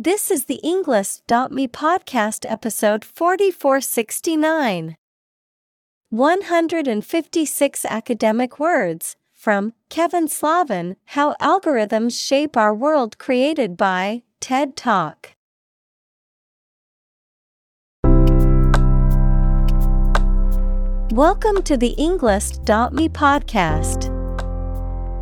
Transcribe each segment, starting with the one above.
This is the Englist.me podcast episode 4469. 156 academic words from Kevin Slavin How Algorithms Shape Our World, created by TED Talk. Welcome to the Englist.me podcast.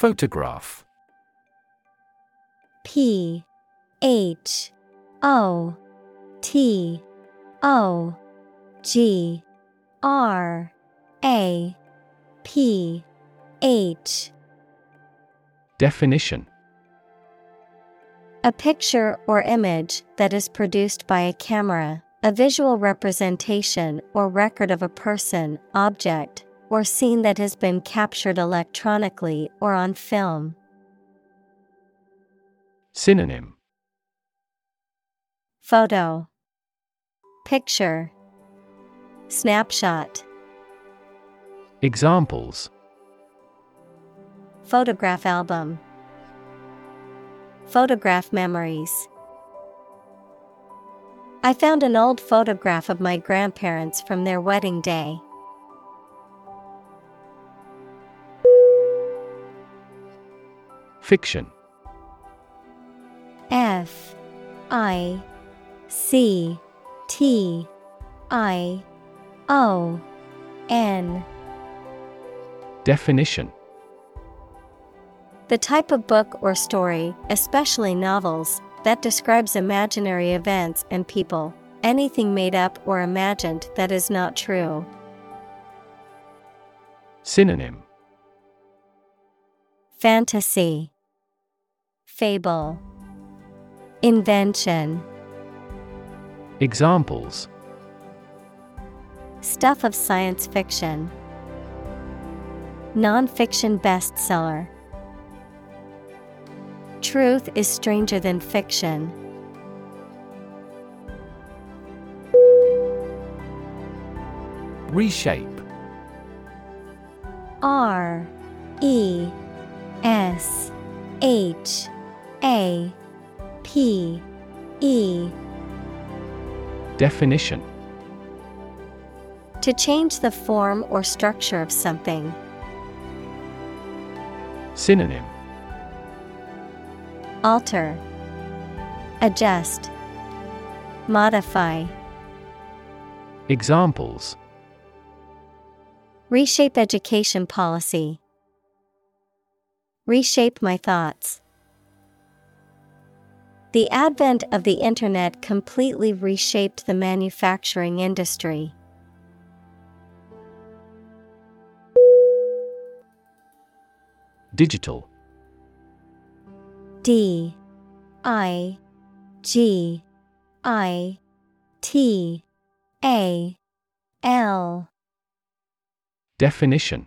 Photograph. P H O T O G R A P H. Definition. A picture or image that is produced by a camera, a visual representation or record of a person, object, or scene that has been captured electronically or on film. Synonym. Photo. Picture. Snapshot. Examples. Photograph album. Photograph memories. I found an old photograph of my grandparents from their wedding day. Fiction. F I C T I O N. Definition. The type of book or story, especially novels, that describes imaginary events and people, anything made up or imagined that is not true. Synonym. Fantasy Fable. Invention. Examples. Stuff of science fiction. Nonfiction bestseller. Truth is stranger than fiction. Reshape. R E S H A P E. Definition. To change the form or structure of something. Synonym. Alter. Adjust. Modify. Examples. Reshape education policy. Reshape my thoughts. The advent of the Internet completely reshaped the manufacturing industry. Digital. D. I. G. I. T. A. L. Definition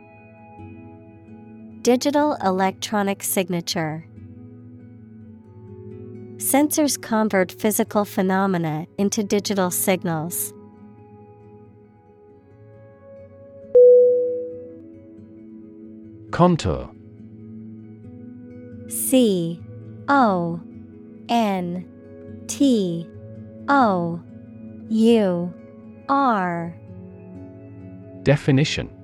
Digital electronic signature. Sensors convert physical phenomena into digital signals. Contour C O N T O U R Definition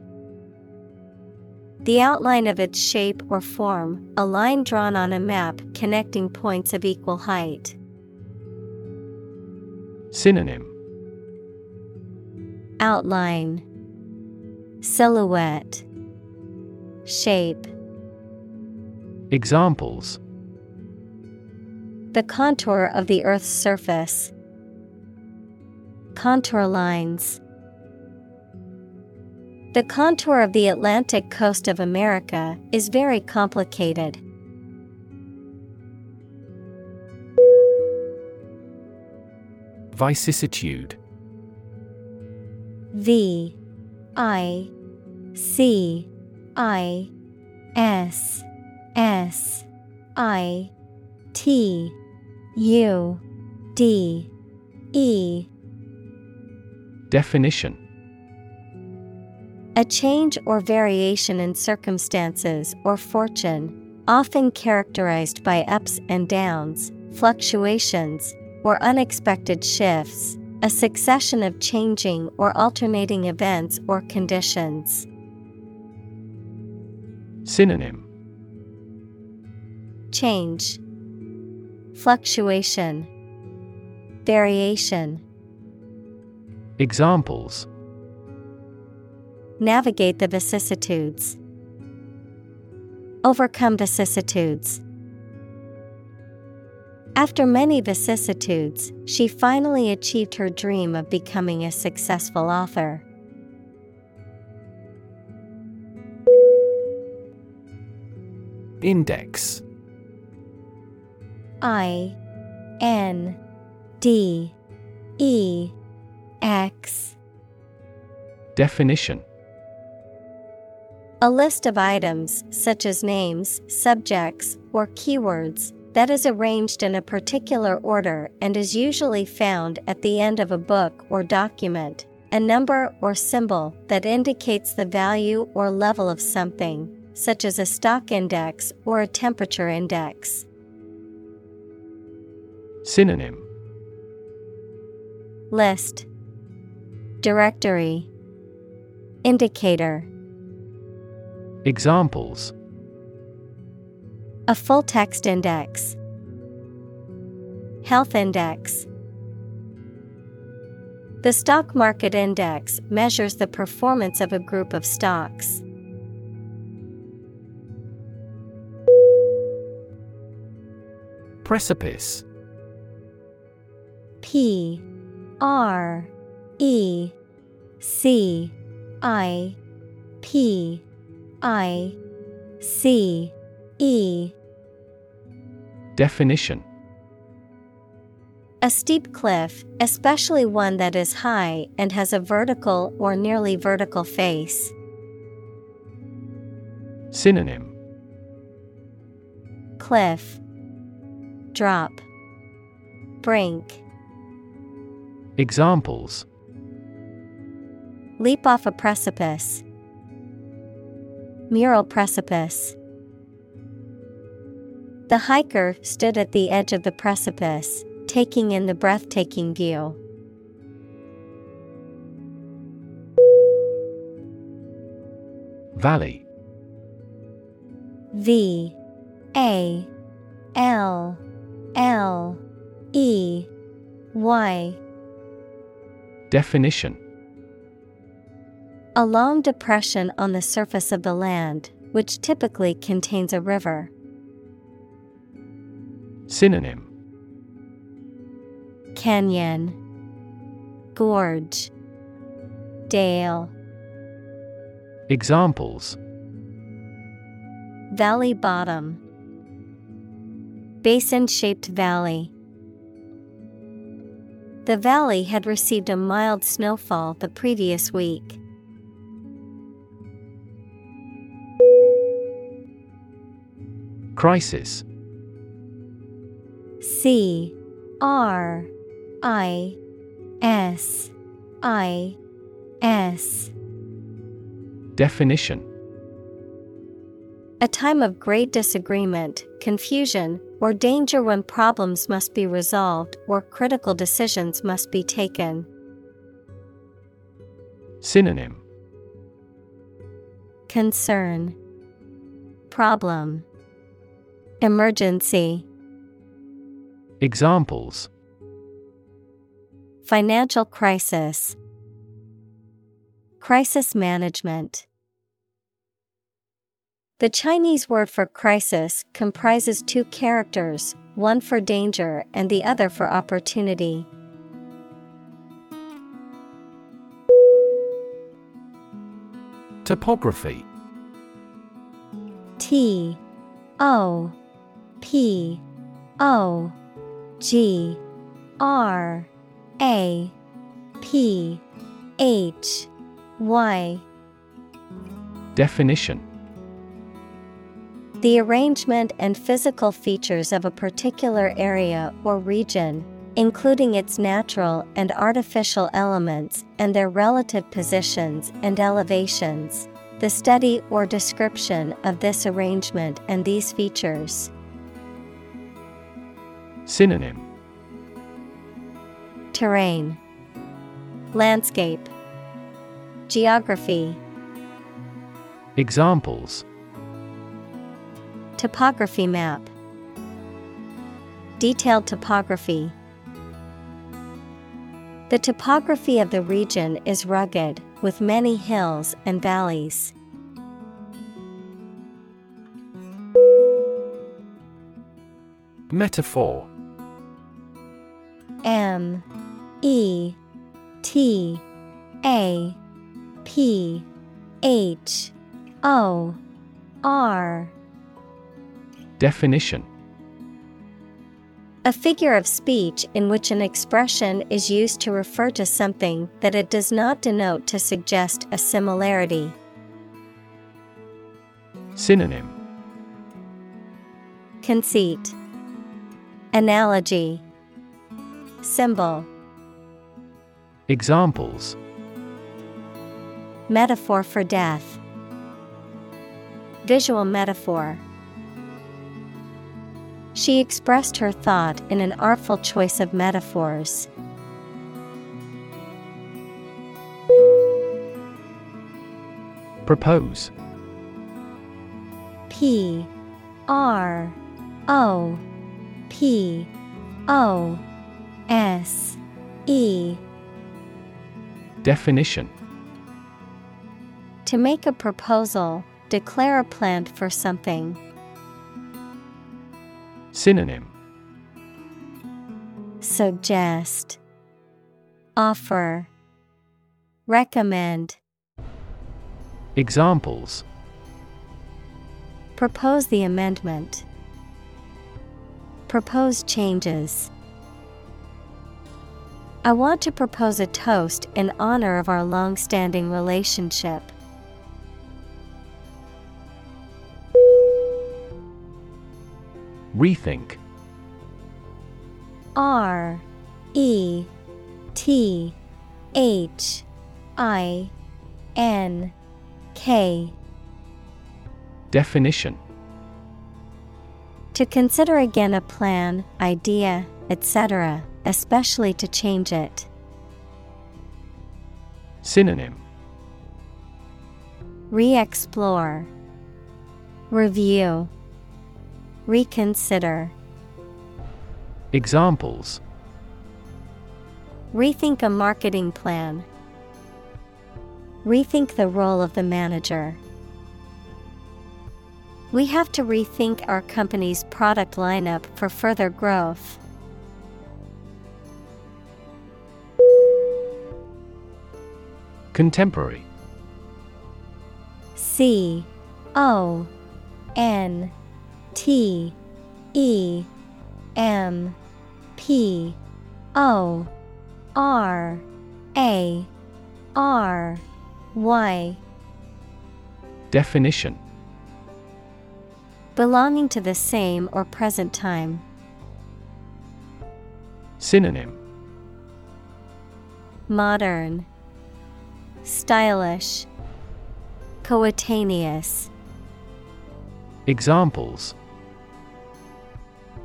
The outline of its shape or form, a line drawn on a map connecting points of equal height. Synonym Outline Silhouette Shape Examples The contour of the Earth's surface. Contour lines. The contour of the Atlantic coast of America is very complicated. Vicissitude. V I C I S S I T U D E. Definition A change or variation in circumstances or fortune, often characterized by ups and downs, fluctuations, or unexpected shifts, a succession of changing or alternating events or conditions. Synonym Change, Fluctuation, Variation. Examples Navigate the vicissitudes. Overcome vicissitudes. After many vicissitudes, she finally achieved her dream of becoming a successful author. Index I N D E X Definition A list of items, such as names, subjects, or keywords, that is arranged in a particular order and is usually found at the end of a book or document, a number or symbol that indicates the value or level of something, such as a stock index or a temperature index. Synonym. List. Directory. Indicator Examples. A full text index. Health index. The stock market index measures the performance of a group of stocks. Precipice. P. R. E. C. I. P I C E. Definition. A steep cliff, especially one that is high and has a vertical or nearly vertical face. Synonym. Cliff. Drop. Brink. Examples. Leap off a precipice. Mural precipice. The hiker stood at the edge of the precipice, taking in the breathtaking view. Valley. V. A. L. L. E. Y. Definition A long depression on the surface of the land, which typically contains a river. Synonym Canyon Gorge Dale Examples Valley bottom Basin shaped valley. The valley had received a mild snowfall the previous week. Crisis. C R I S I S. Definition. A time of great disagreement, confusion, or danger when problems must be resolved or critical decisions must be taken. Synonym. Concern. Problem Emergency. Examples. Financial crisis. Crisis management. The Chinese word for crisis comprises two characters, one for danger and the other for opportunity. Topography. T O P O G R A P H Y Definition The arrangement and physical features of a particular area or region, including its natural and artificial elements and their relative positions and elevations. The study or description of this arrangement and these features. Synonym. Terrain, Landscape, Geography, Examples. Topography map, Detailed topography. The topography of the region is rugged, with many hills and valleys. Metaphor M E T A P H O R. Definition. A figure of speech in which an expression is used to refer to something that it does not denote to suggest a similarity. Synonym. Conceit. Analogy Symbol. Examples. Metaphor for death. Visual metaphor. She expressed her thought in an artful choice of metaphors. Propose. P. R. O. P. O S E. Definition. To make a proposal, declare a plan for something. Synonym. Suggest. Offer. Recommend. Examples. Propose the amendment. Propose changes. I want to propose a toast in honor of our long standing relationship. Rethink R E T H I N K Definition To consider again a plan, idea, etc., especially to change it. Synonym Re explore, Review, Reconsider. Examples Rethink a marketing plan. Rethink the role of the manager. We have to rethink our company's product lineup for further growth. Contemporary. C O N T E M P O R A R Y. Definition. Belonging to the same or present time. Synonym. Modern, Stylish, Coetaneous. Examples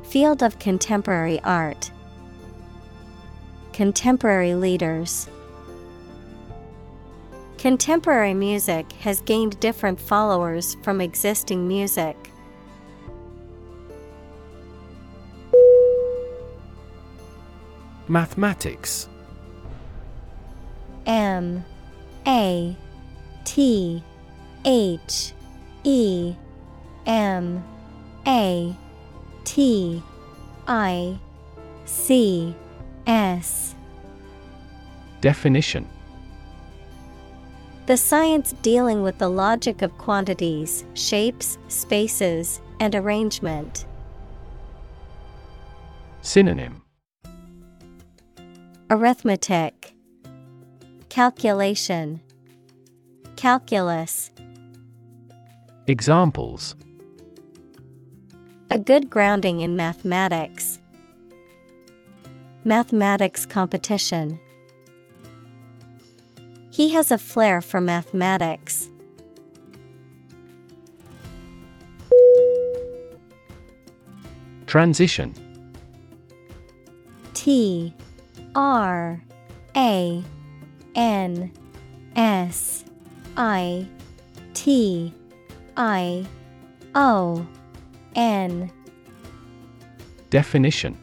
Field of contemporary art, Contemporary leaders. Contemporary music has gained different followers from existing music. Mathematics M A T H E M A T I C S. Definition. The science dealing with the logic of quantities, shapes, spaces, and arrangement. Synonym. Arithmetic, Calculation, Calculus. Examples A good grounding in mathematics. Mathematics competition. He has a flair for mathematics. Transition T R A N S I T I O N. Definition.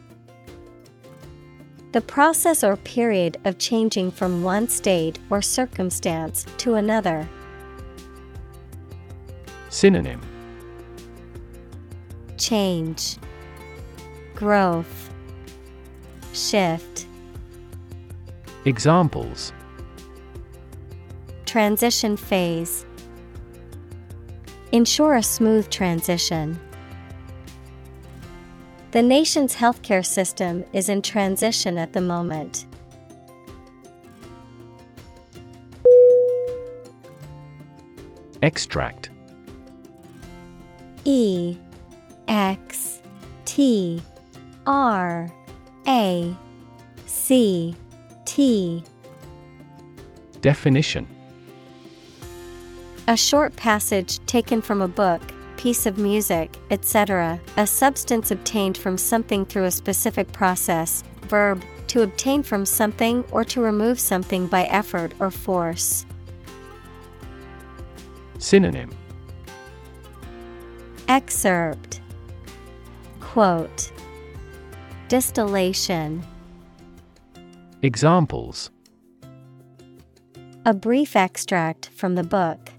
The process or period of changing from one state or circumstance to another. Synonym. Change, Growth, Shift. Examples Transition phase. Ensure a smooth transition. The nation's healthcare system is in transition at the moment. Extract E X T R A C T Definition A short passage taken from a book, piece of music, etc., a substance obtained from something through a specific process, verb, to obtain from something or to remove something by effort or force. Synonym Excerpt Quote Distillation Examples A brief extract from the book.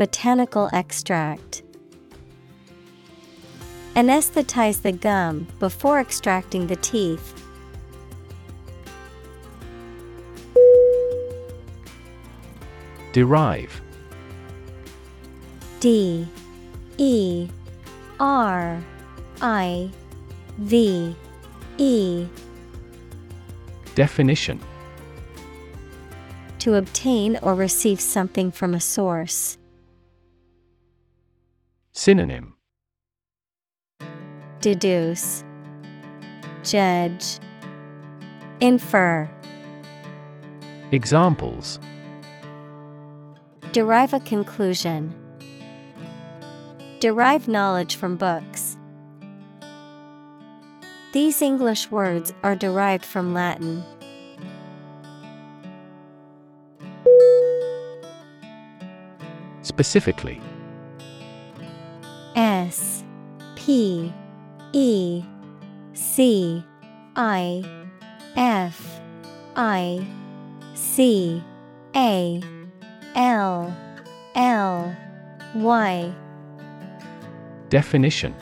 Botanical extract. Anesthetize the gum before extracting the teeth. Derive. D. E. R. I. V. E. Definition. To obtain or receive something from a source. Synonym Deduce, Judge, Infer. Examples Derive a conclusion. Derive knowledge from books. These English words are derived from Latin. Specifically P E C I F I C A L L Y Definition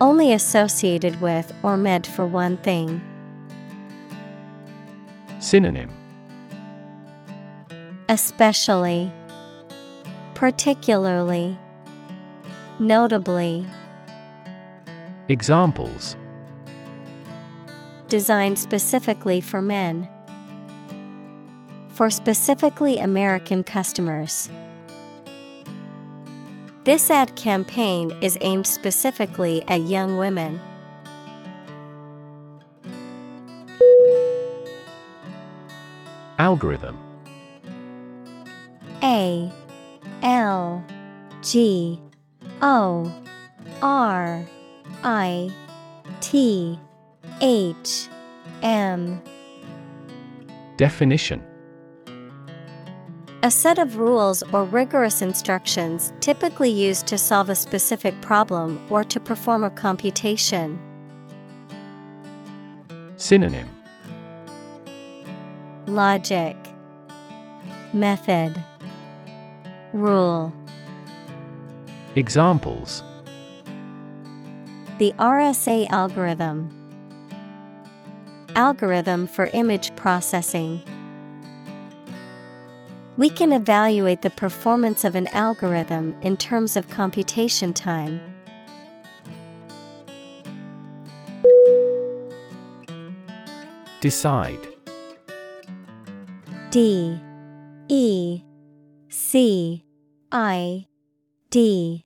Only associated with or meant for one thing. Synonym Especially, Particularly, Notably Examples Designed specifically for men for specifically American customers. This ad campaign is aimed specifically at young women. Algorithm A L G O R I T H M. Definition. A set of rules or rigorous instructions typically used to solve a specific problem or to perform a computation. Synonym. Logic. Method. Rule Examples. The RSA algorithm. Algorithm for image processing. We can evaluate the performance of an algorithm in terms of computation time. Decide. D. E. C. I. D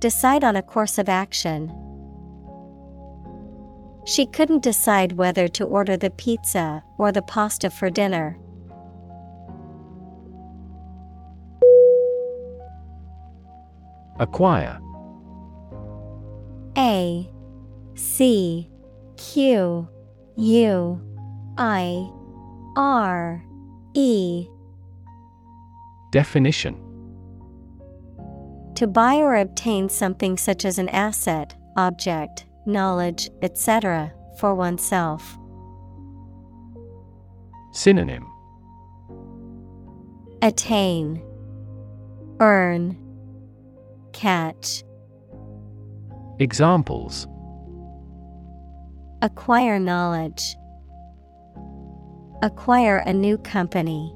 Decide on a course of action. She couldn't decide whether to order the pizza or the pasta for dinner. Acquire A C Q U I R E Definition To buy or obtain something such as an asset, object, knowledge, etc., for oneself. Synonym Attain, Earn, Catch. Examples Acquire knowledge. Acquire a new company.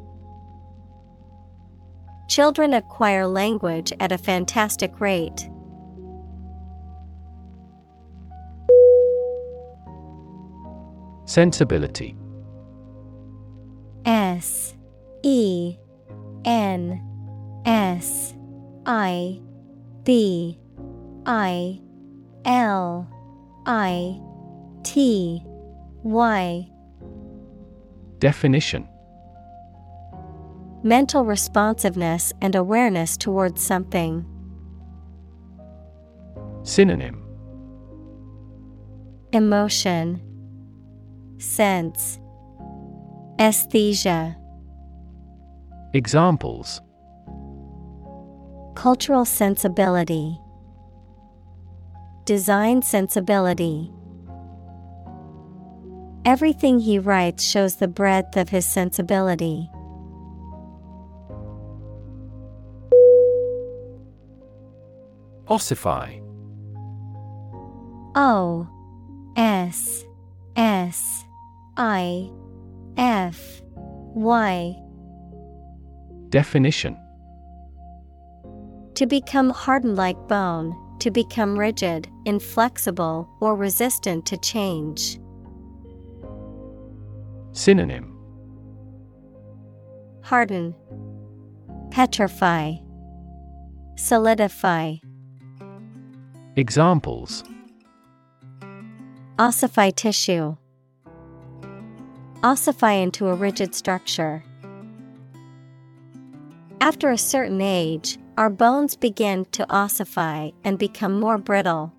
Children acquire language at a fantastic rate. Sensibility. S E N S I B I L I T Y. Definition Mental responsiveness and awareness towards something. Synonym Emotion, Sense, Aesthesia, Examples Cultural sensibility, Design sensibility. Everything he writes shows the breadth of his sensibility. Ossify. O S S I F Y. Definition. To become hardened like bone, to become rigid, inflexible, or resistant to change. Synonym. Harden, Petrify, Solidify, Examples Ossify tissue. Ossify into a rigid structure. After a certain age, our bones begin to ossify and become more brittle.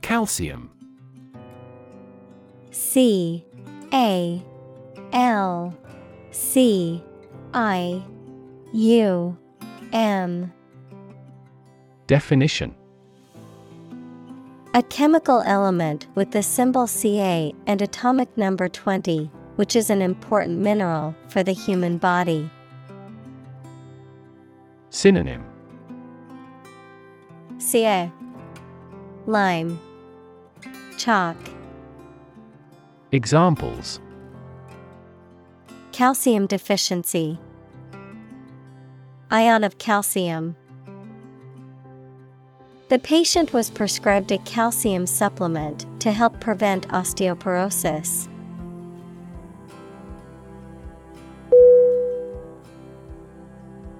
Calcium C A L C I U M. Definition. A chemical element with the symbol Ca and atomic number 20, which is an important mineral for the human body. Synonym. Ca. Lime. Chalk. Examples. Calcium deficiency, ion of calcium. The patient was prescribed a calcium supplement to help prevent osteoporosis.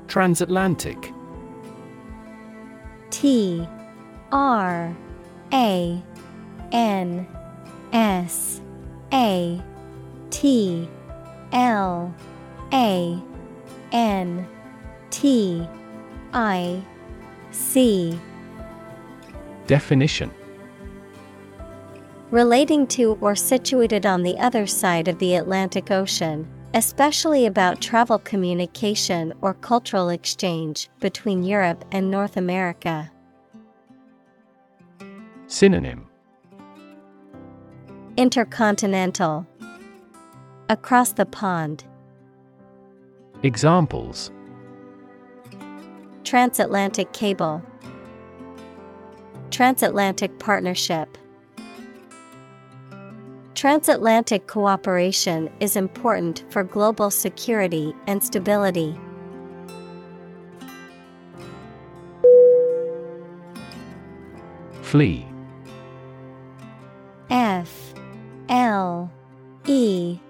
Transatlantic T R A N S A T L A N T I C. Definition. Relating to or situated on the other side of the Atlantic Ocean, especially about travel communication or cultural exchange between Europe and North America. Synonym. Intercontinental. Across the pond. Examples Transatlantic cable. Transatlantic partnership. Transatlantic cooperation is important for global security and stability. Flee F L E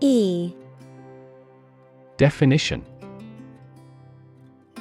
E Definition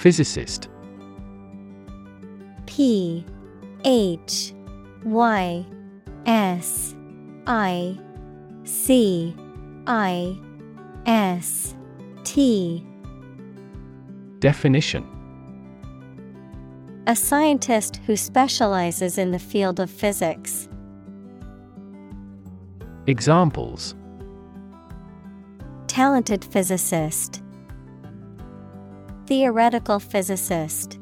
Physicist P H Y S I C I S T Definition A scientist who specializes in the field of physics. Examples Talented physicist. Theoretical physicist.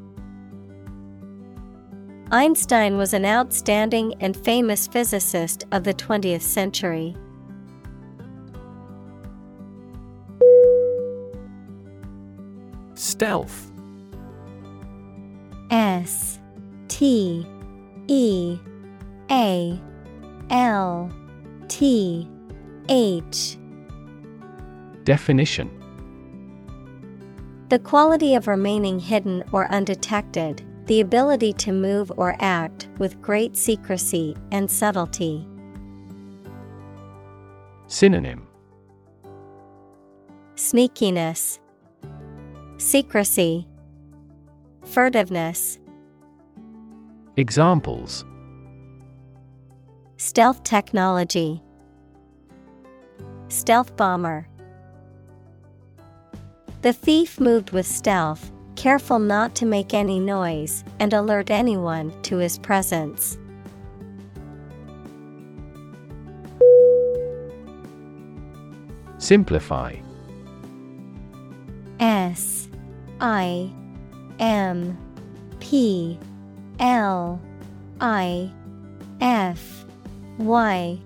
Einstein was an outstanding and famous physicist of the 20th century. Stealth S T E A L T H Definition The quality of remaining hidden or undetected, the ability to move or act with great secrecy and subtlety. Synonym. Sneakiness, Secrecy, Furtiveness, Examples. Stealth technology, Stealth bomber. The thief moved with stealth, careful not to make any noise and alert anyone to his presence. Simplify. S I M P L I F Y.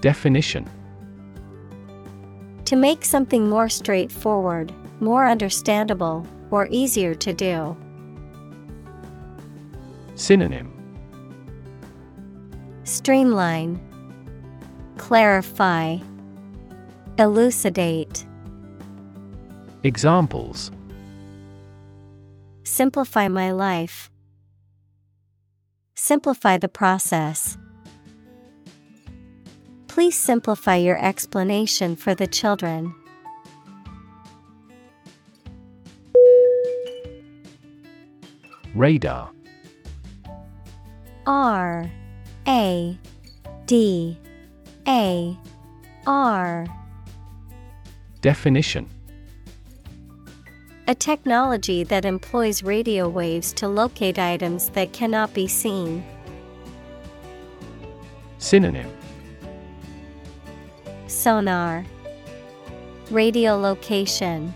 Definition To make something more straightforward, more understandable, or easier to do. Synonym Streamline, Clarify, Elucidate, Examples Simplify my life. Simplify the process. Please simplify your explanation for the children. Radar R A D A R Definition A technology that employs radio waves to locate items that cannot be seen. Synonym Sonar. Radiolocation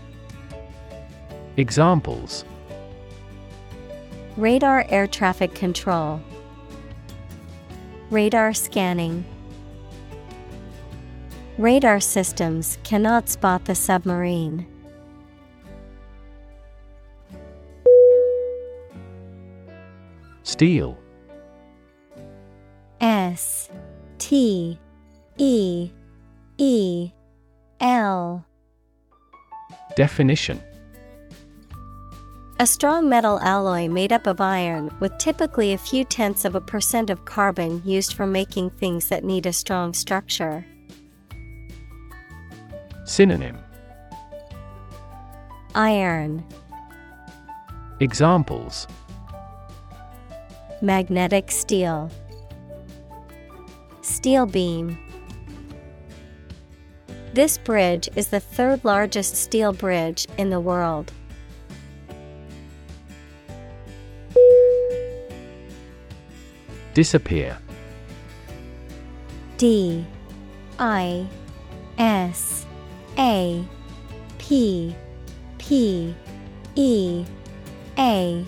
Examples. Radar air traffic control. Radar scanning. Radar systems cannot spot the submarine. Steel. S T E E L. Definition. A strong metal alloy made up of iron with typically a few tenths of a percent of carbon used for making things that need a strong structure. Synonym. Iron. Examples. Magnetic steel. Steel beam This bridge is the third largest steel bridge in the world. Disappear. D. I. S. A. P. P. E. A.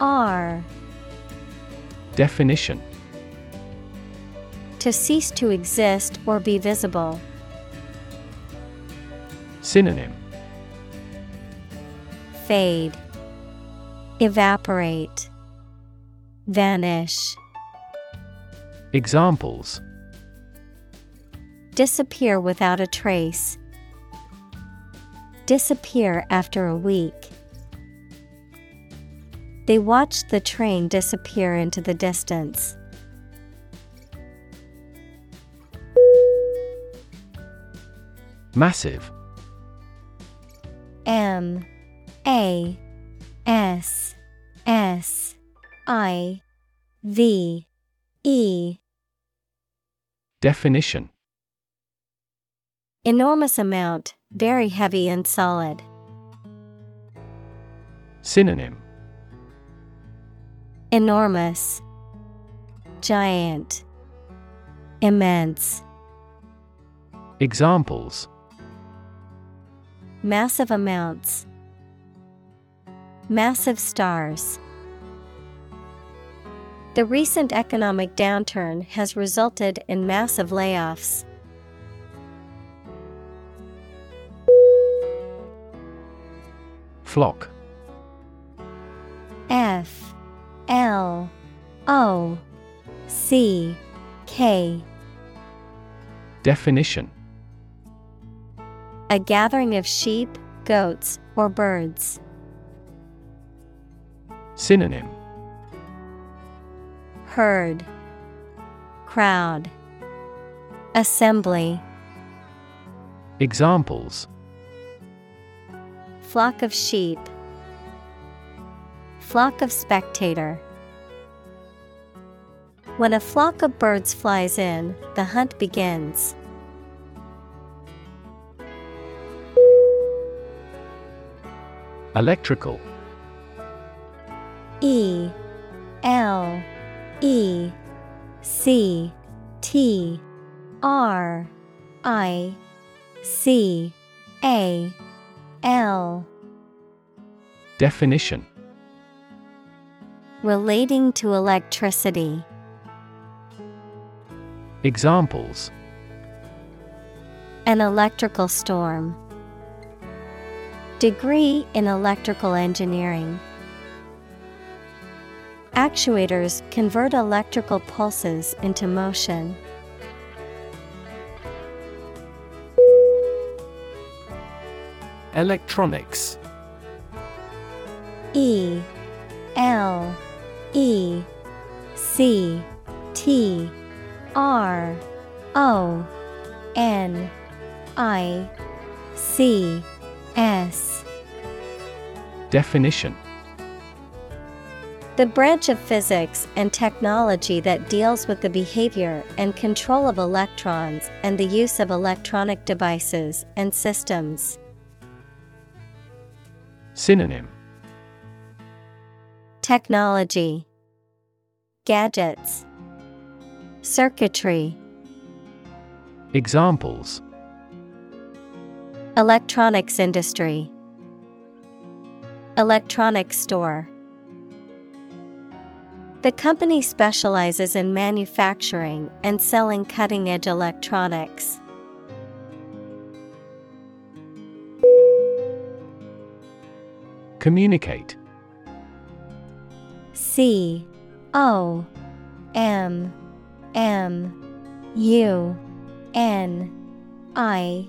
R. Definition. To cease to exist or be visible. Synonym Fade Evaporate Vanish Examples Disappear without a trace. Disappear after a week. They watched the train disappear into the distance. Massive M A S S I V E. Definition. Enormous amount, very heavy and solid. Synonym. Enormous, Giant, Immense. Examples Massive amounts. Massive stars. The recent economic downturn has resulted in massive layoffs. Flock. F. L. O. C. K. Definition A gathering of sheep, goats, or birds. Synonym. Herd. Crowd. Assembly. Examples. Flock of sheep. Flock of spectator. When a flock of birds flies in, the hunt begins. Electrical E L E C T R I C A L Definition Relating to electricity. Examples An electrical storm. Degree in electrical engineering. Actuators convert electrical pulses into motion. Electronics E L E C T R O N I C S. Definition. The branch of physics and technology that deals with the behavior and control of electrons and the use of electronic devices and systems. Synonym. Technology, Gadgets, Circuitry, Examples Electronics industry, Electronics store. The company specializes in manufacturing and selling cutting edge electronics. Communicate C O M M U N I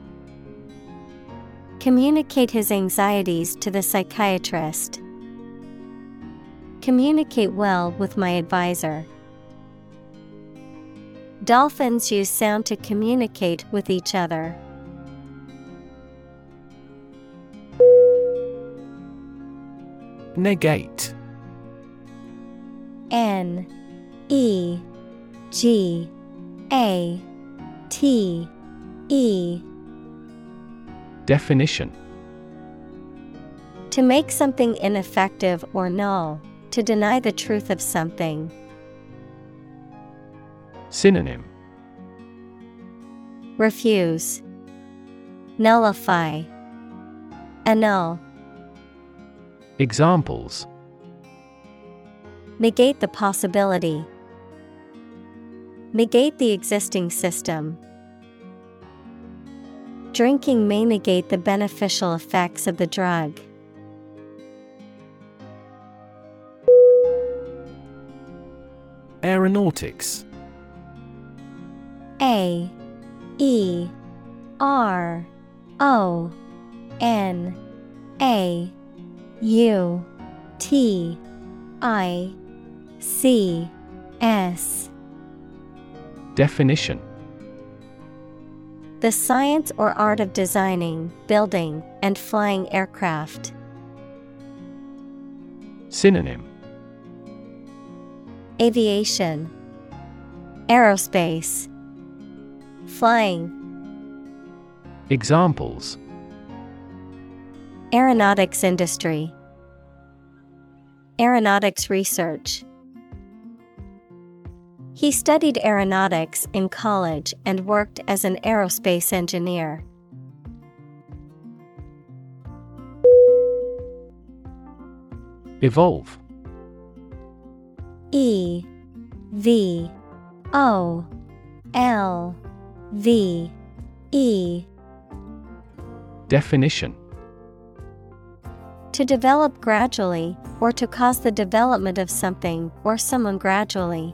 Communicate his anxieties to the psychiatrist. Communicate well with my advisor. Dolphins use sound to communicate with each other. Negate N E G A T E Definition To make something ineffective or null, to deny the truth of something. Synonym Refuse, Nullify, Annul. Examples Negate the possibility. Negate the existing system. Drinking may negate the beneficial effects of the drug. Aeronautics. A E R O N A U T I C S. Definition The science or art of designing, building, and flying aircraft. Synonym. Aviation, Aerospace, Flying, Examples. Aeronautics industry, Aeronautics research. He studied aeronautics in college and worked as an aerospace engineer. Evolve E V O L V E Definition To develop gradually, or to cause the development of something or someone gradually.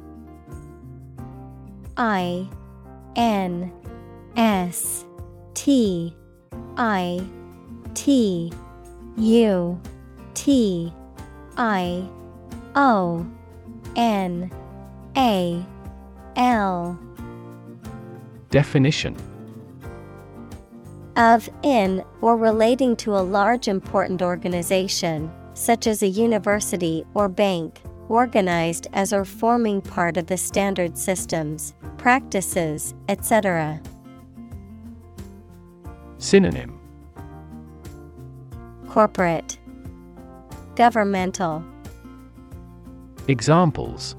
I N S T I T U T I O N A L. Definition. Of, in, or relating to a large important organization, such as a university or bank, organized as or forming part of the standard systems, practices, etc. Synonym Corporate, Governmental, Examples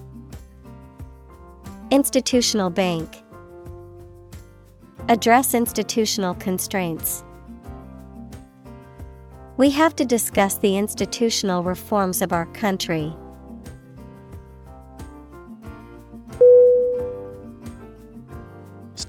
Institutional bank. Address institutional constraints. We have to discuss the institutional reforms of our country.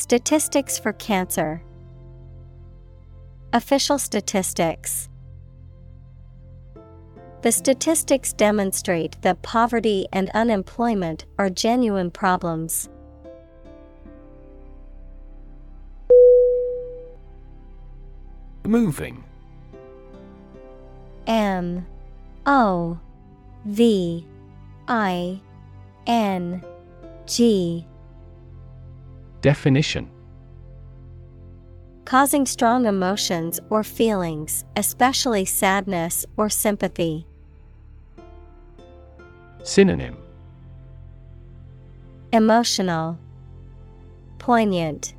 Statistics for cancer. Official statistics. The statistics demonstrate that poverty and unemployment are genuine problems. Moving. M. O. V. I. N. G Definition Causing strong emotions or feelings, especially sadness or sympathy. Synonym Emotional, Poignant,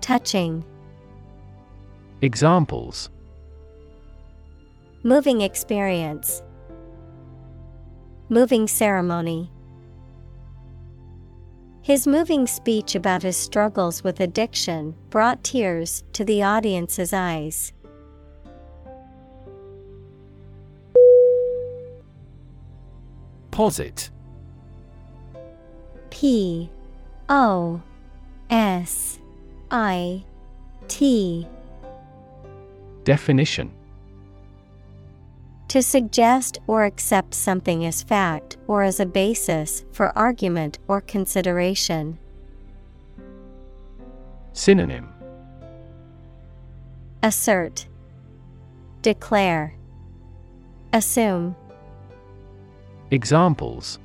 Touching. Examples Moving experience, Moving ceremony. His moving speech about his struggles with addiction brought tears to the audience's eyes. Posit. P O S I T. Definition To suggest or accept something as fact or as a basis for argument or consideration. Synonym Assert, Declare, Assume. Examples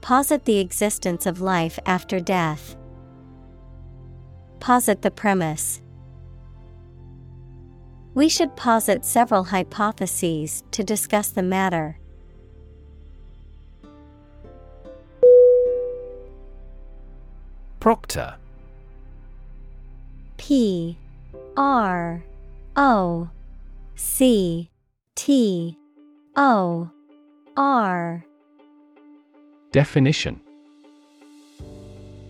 Posit the existence of life after death. Posit the premise. We should posit several hypotheses to discuss the matter. Proctor. P R O C T O R. Definition.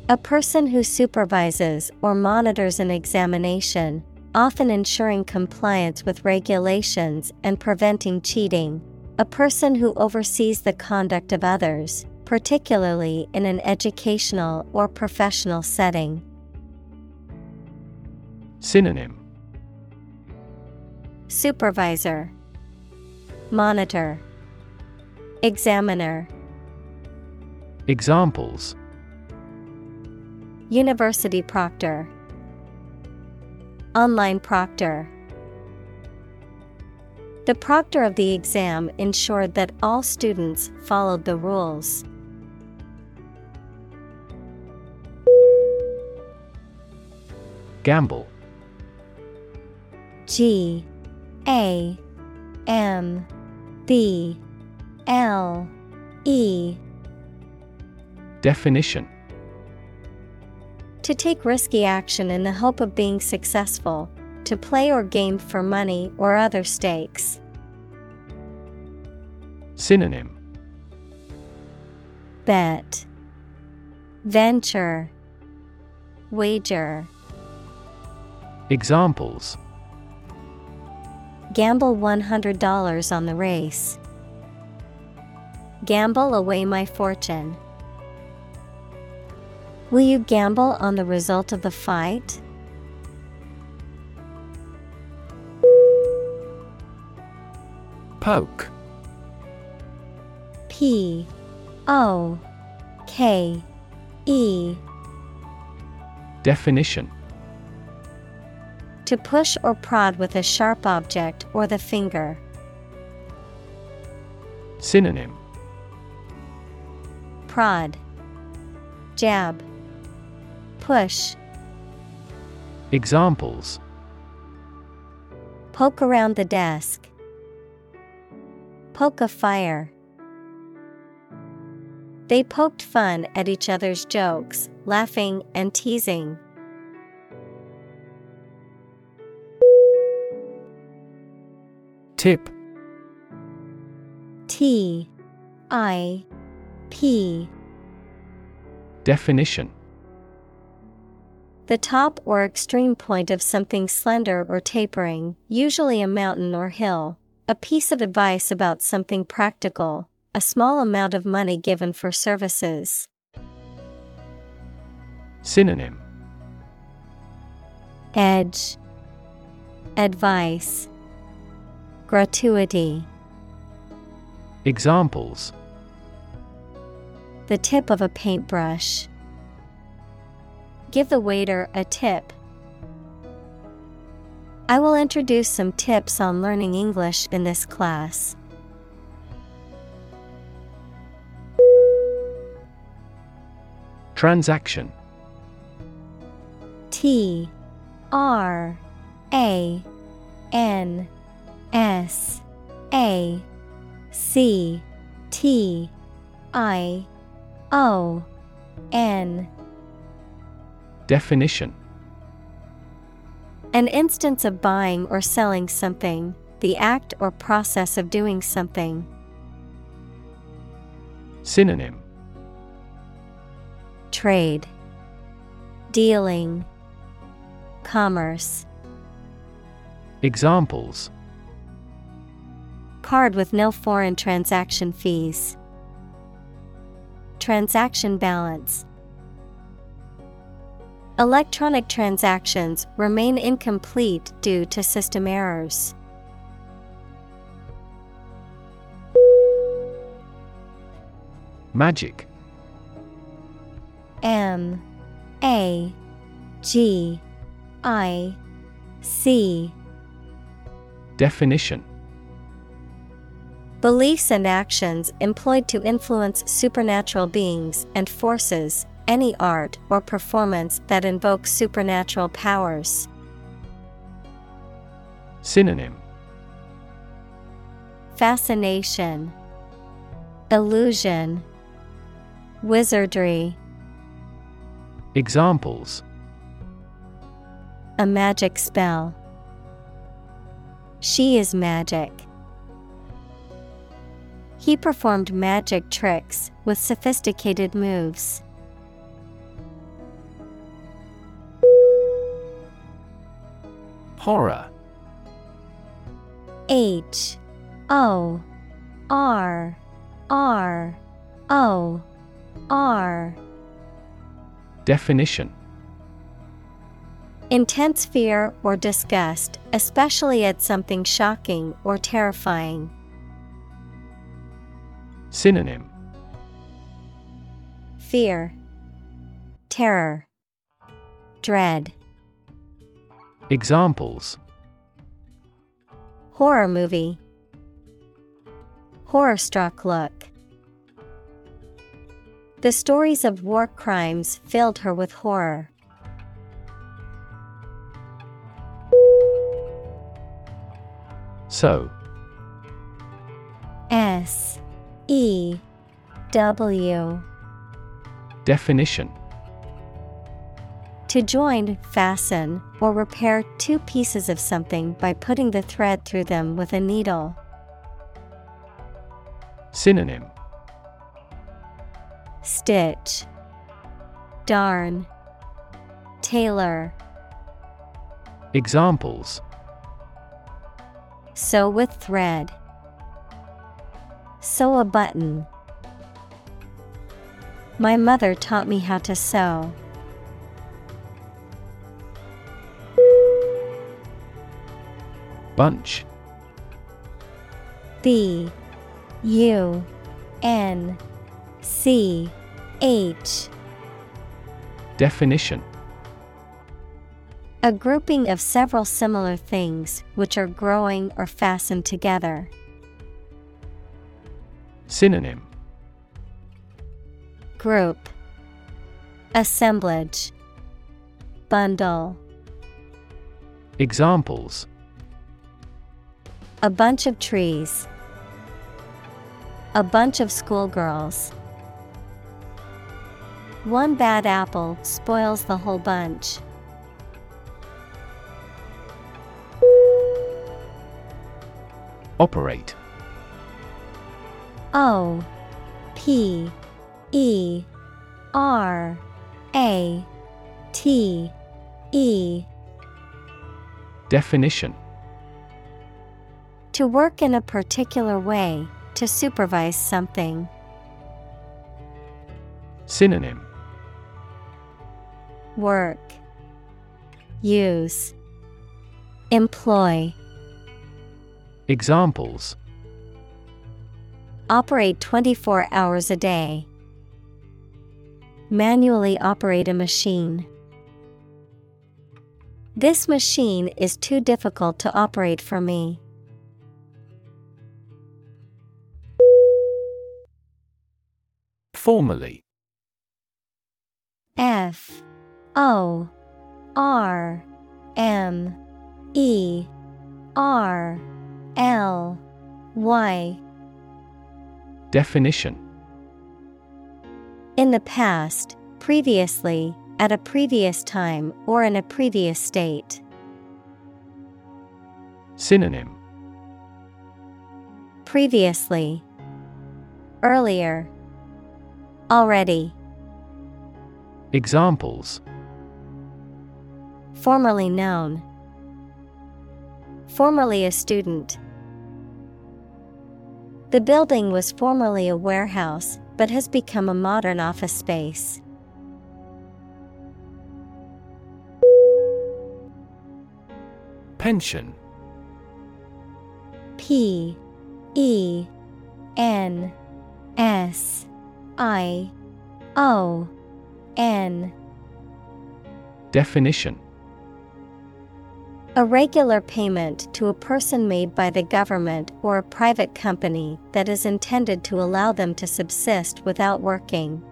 A person who supervises or monitors an examination, often ensuring compliance with regulations and preventing cheating. A person who oversees the conduct of others, particularly in an educational or professional setting. Synonym Supervisor, Monitor, Examiner. Examples University proctor, Online proctor. The proctor of the exam ensured that all students followed the rules. Gamble G A M B L E Definition To take risky action in the hope of being successful, to play or game for money or other stakes. Synonym Bet, Venture, Wager. Examples Gamble $100 on the race. Gamble away my fortune. Will you gamble on the result of the fight? Poke. P O K E. Definition. To push or prod with a sharp object or the finger. Synonym. Prod, Jab, Push. Examples Poke around the desk. Poke a fire. They poked fun at each other's jokes, laughing and teasing. Tip T I P Definition The top or extreme point of something slender or tapering, usually a mountain or hill. A piece of advice about something practical, a small amount of money given for services. Synonym Edge Advice Gratuity Examples The tip of a paintbrush. Give the waiter a tip. I will introduce some tips on learning English in this class. Transaction T R A N S A C T I O N Definition An instance of buying or selling something, the act or process of doing something. Synonym Trade, Dealing, Commerce. Examples Card with no foreign transaction fees. Transaction balance. Electronic transactions remain incomplete due to system errors. Magic. M A G I C. Definition. Beliefs and actions employed to influence supernatural beings and forces, any art or performance that invokes supernatural powers. Synonym Fascination, Illusion, Wizardry. Examples A magic spell. She is magic. He performed magic tricks with sophisticated moves. Horror. H O R R O R. Definition. Intense fear or disgust, especially at something shocking or terrifying. Synonym. Fear, Terror, Dread. Examples Horror movie. Horror struck look. The stories of war crimes filled her with horror. Sew S E W Definition To join, fasten, or repair two pieces of something by putting the thread through them with a needle. Synonym Stitch, Darn, Tailor. Examples Sew with thread. Sew a button. My mother taught me how to sew. Bunch. B U N C H. Definition. A grouping of several similar things which are growing or fastened together. Synonym. Group. Assemblage. Bundle. Examples A bunch of trees. A bunch of schoolgirls. One bad apple spoils the whole bunch. Operate. O P E R A T E Definition To work in a particular way, to supervise something. Synonym Work, Use, Employ. Examples Operate 24 hours a day. Manually operate a machine. This machine is too difficult to operate for me. Formally. F O R M E R L Y. Definition. In the past, previously, at a previous time or in a previous state. Synonym. Previously, Earlier, Already, Examples. Formerly known, Formerly a student. The building was formerly a warehouse but has become a modern office space. Pension. P E N S I O N. Definition. A regular payment to a person made by the government or a private company that is intended to allow them to subsist without working.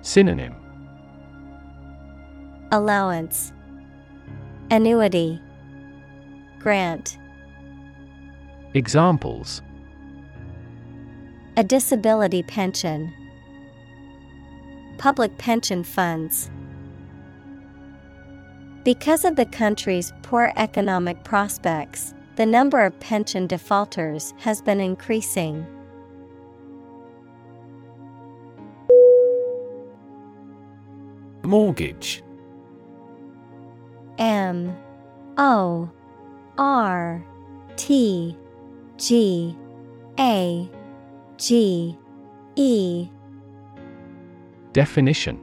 Synonym. Allowance. Annuity. Grant. Examples A disability pension Public pension funds Because of the country's poor economic prospects, the number of pension defaulters has been increasing. Mortgage M O R T G A G E. Definition.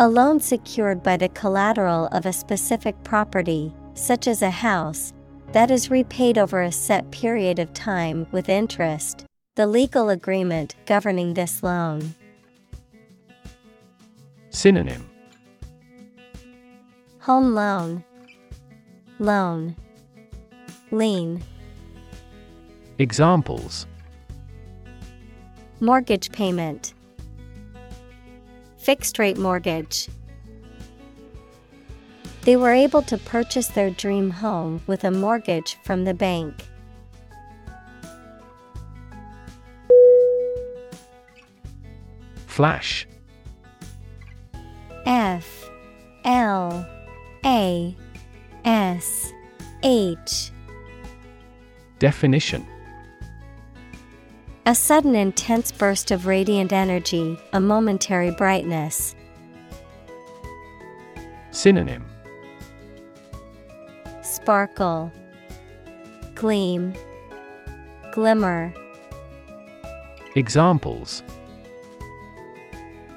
A loan secured by the collateral of a specific property, such as a house, that is repaid over a set period of time with interest, the legal agreement governing this loan. Synonym. Home loan, loan, lien, Examples mortgage payment, fixed rate mortgage. They were able to purchase their dream home with a mortgage from the bank. Flash. F. L. A. S. H. Definition A sudden intense burst of radiant energy, a momentary brightness. Synonym Sparkle, Gleam, Glimmer. Examples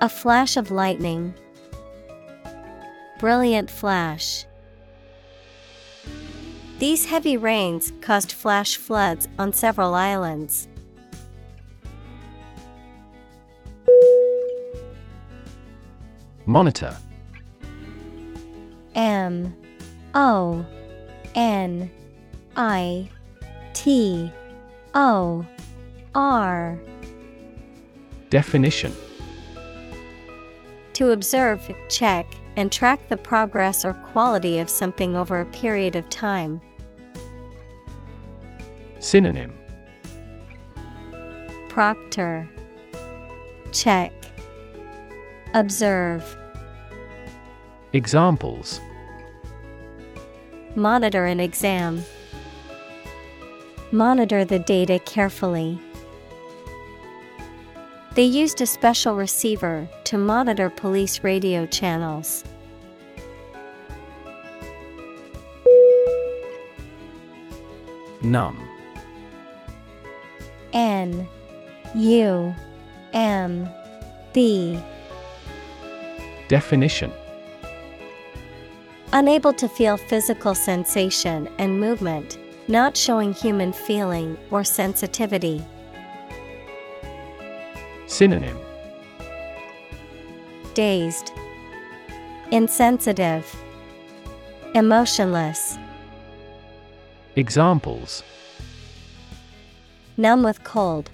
A flash of lightning. Brilliant flash. These heavy rains caused flash floods on several islands. Monitor. M O N I T O R. Definition. To observe, check, and track the progress or quality of something over a period of time. Synonym. Proctor. Check Observe Examples Monitor an exam. Monitor the data carefully. They used a special receiver to monitor police radio channels. Numb N U M B Definition. Unable to feel physical sensation and movement, not showing human feeling or sensitivity. Synonym. Dazed, Insensitive, Emotionless, Examples. Numb with cold,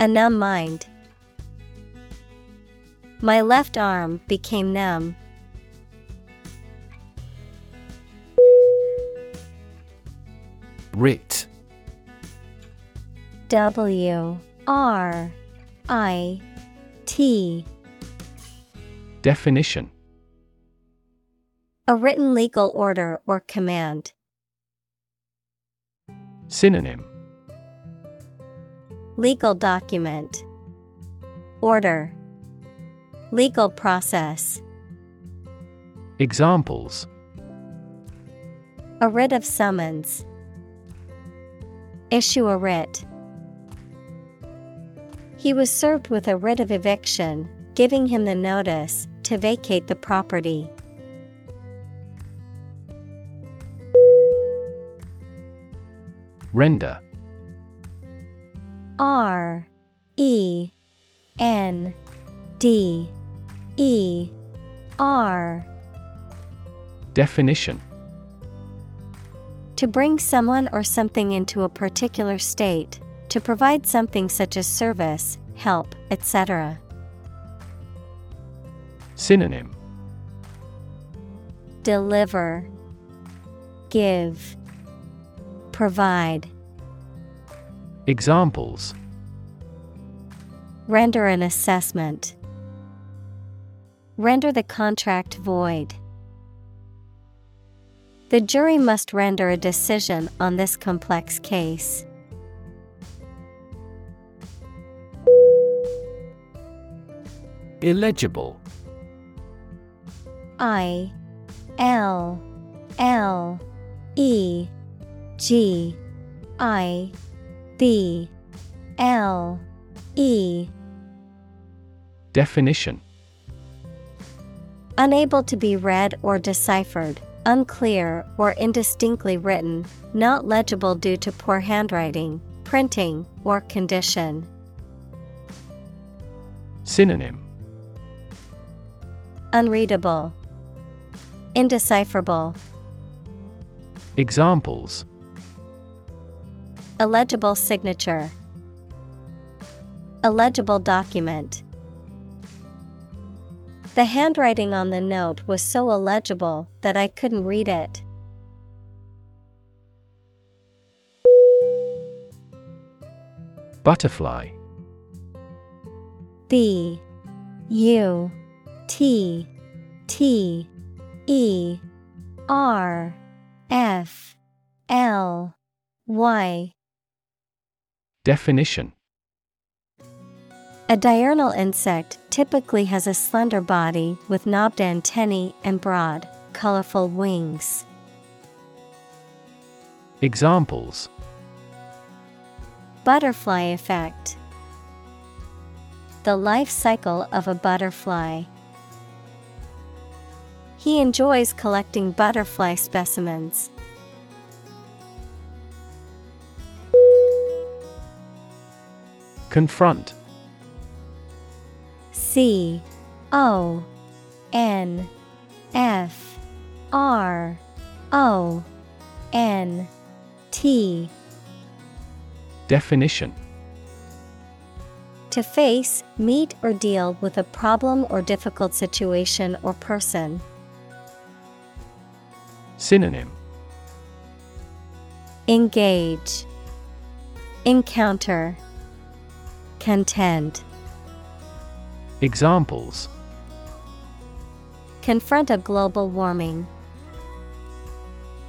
A numb mind. My left arm became numb. Writ W R I T Definition A written legal order or command. Synonym Legal document. Order. Legal process. Examples A writ of summons. Issue a writ. He was served with a writ of eviction, giving him the notice to vacate the property. Render R E N D E R Definition To bring someone or something into a particular state, to provide something such as service, help, etc. Synonym Deliver, Give, Provide. Examples Render an assessment. Render the contract void. The jury must render a decision on this complex case. Illegible I L L E G I B L E Definition Unable to be read or deciphered, unclear or indistinctly written, not legible due to poor handwriting, printing, or condition. Synonym. Unreadable, Indecipherable, Examples. Illegible signature, Illegible document. The handwriting on the note was so illegible that I couldn't read it. Butterfly. B U T T E R F L Y. Definition. A diurnal insect typically has a slender body with knobbed antennae and broad, colorful wings. Examples Butterfly effect. The life cycle of a butterfly. He enjoys collecting butterfly specimens. Confront C O N F R O N T. Definition. To face, meet, or deal with a problem or difficult situation or person. Synonym. Engage, Encounter, Contend. Examples Confront a global warming.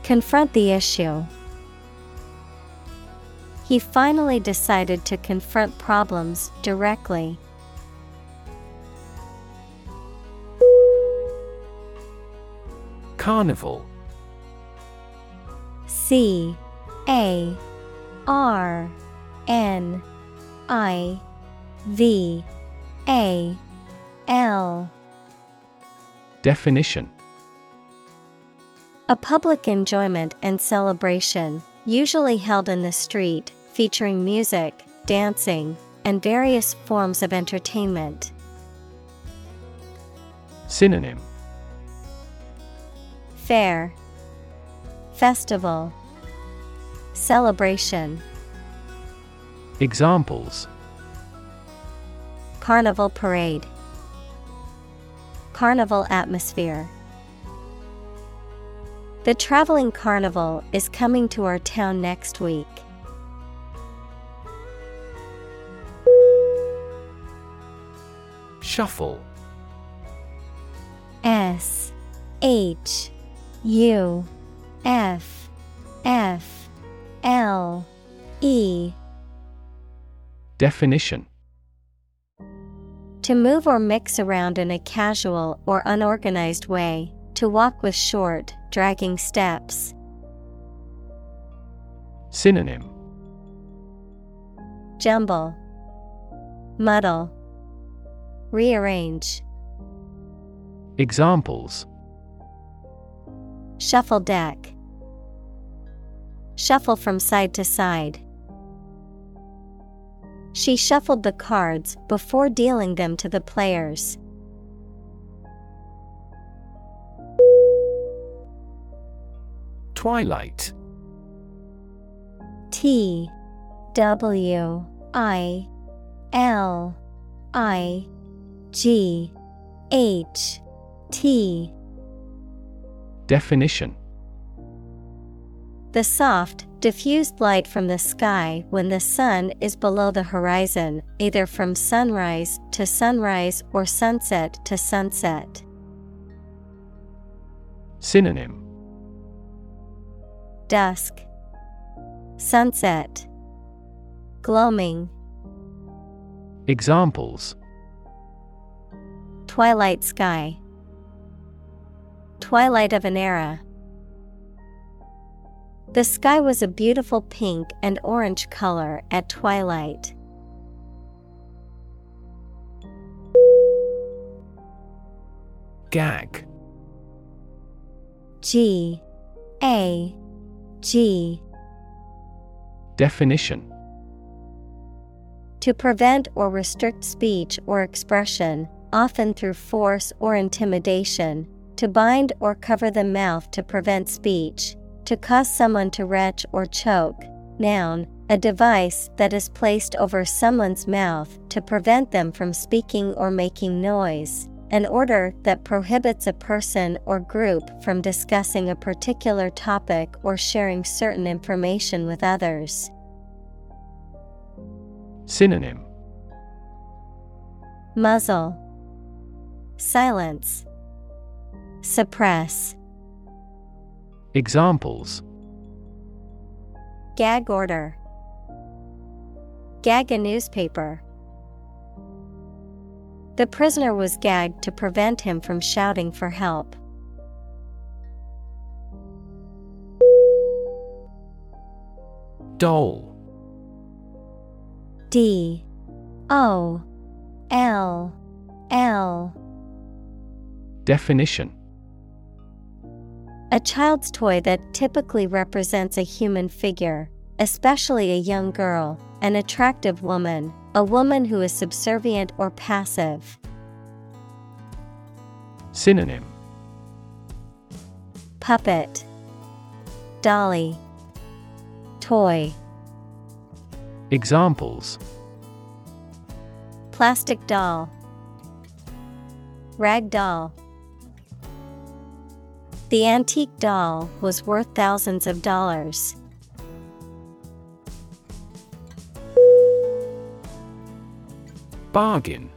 Confront the issue. He finally decided to confront problems directly. Carnival C A R N I V A L. Definition. A public enjoyment and celebration, usually held in the street, featuring music, dancing, and various forms of entertainment. Synonym. Fair. Festival. Celebration. Examples Carnival Parade. Carnival atmosphere. The traveling carnival is coming to our town next week. Shuffle. S H U F F L E. Definition To move or mix around in a casual or unorganized way, to walk with short, dragging steps. Synonym Jumble, Muddle, Rearrange. Examples Shuffle deck. Shuffle from side to side. She shuffled the cards before dealing them to the players. Twilight. T W I L I G H T. Definition. The soft, diffused light from the sky when the sun is below the horizon, either from sunrise to sunrise or sunset to sunset. Synonym. Dusk, Sunset, Gloaming, Examples. Twilight Sky, Twilight of an Era. The sky was a beautiful pink and orange color at twilight. Gag. G. A. G. Definition. To prevent or restrict speech or expression, often through force or intimidation, to bind or cover the mouth to prevent speech, to cause someone to retch or choke. Noun, a device that is placed over someone's mouth to prevent them from speaking or making noise. An order that prohibits a person or group from discussing a particular topic or sharing certain information with others. Synonym Muzzle, Silence, Suppress. Examples. Gag order. Gag a newspaper. The prisoner was gagged to prevent him from shouting for help. Dole D. O. L. L. Definition A child's toy that typically represents a human figure, especially a young girl, an attractive woman, a woman who is subservient or passive. Synonym Puppet Dolly Toy Examples Plastic doll. Rag doll. The antique doll was worth thousands of dollars. Bargain.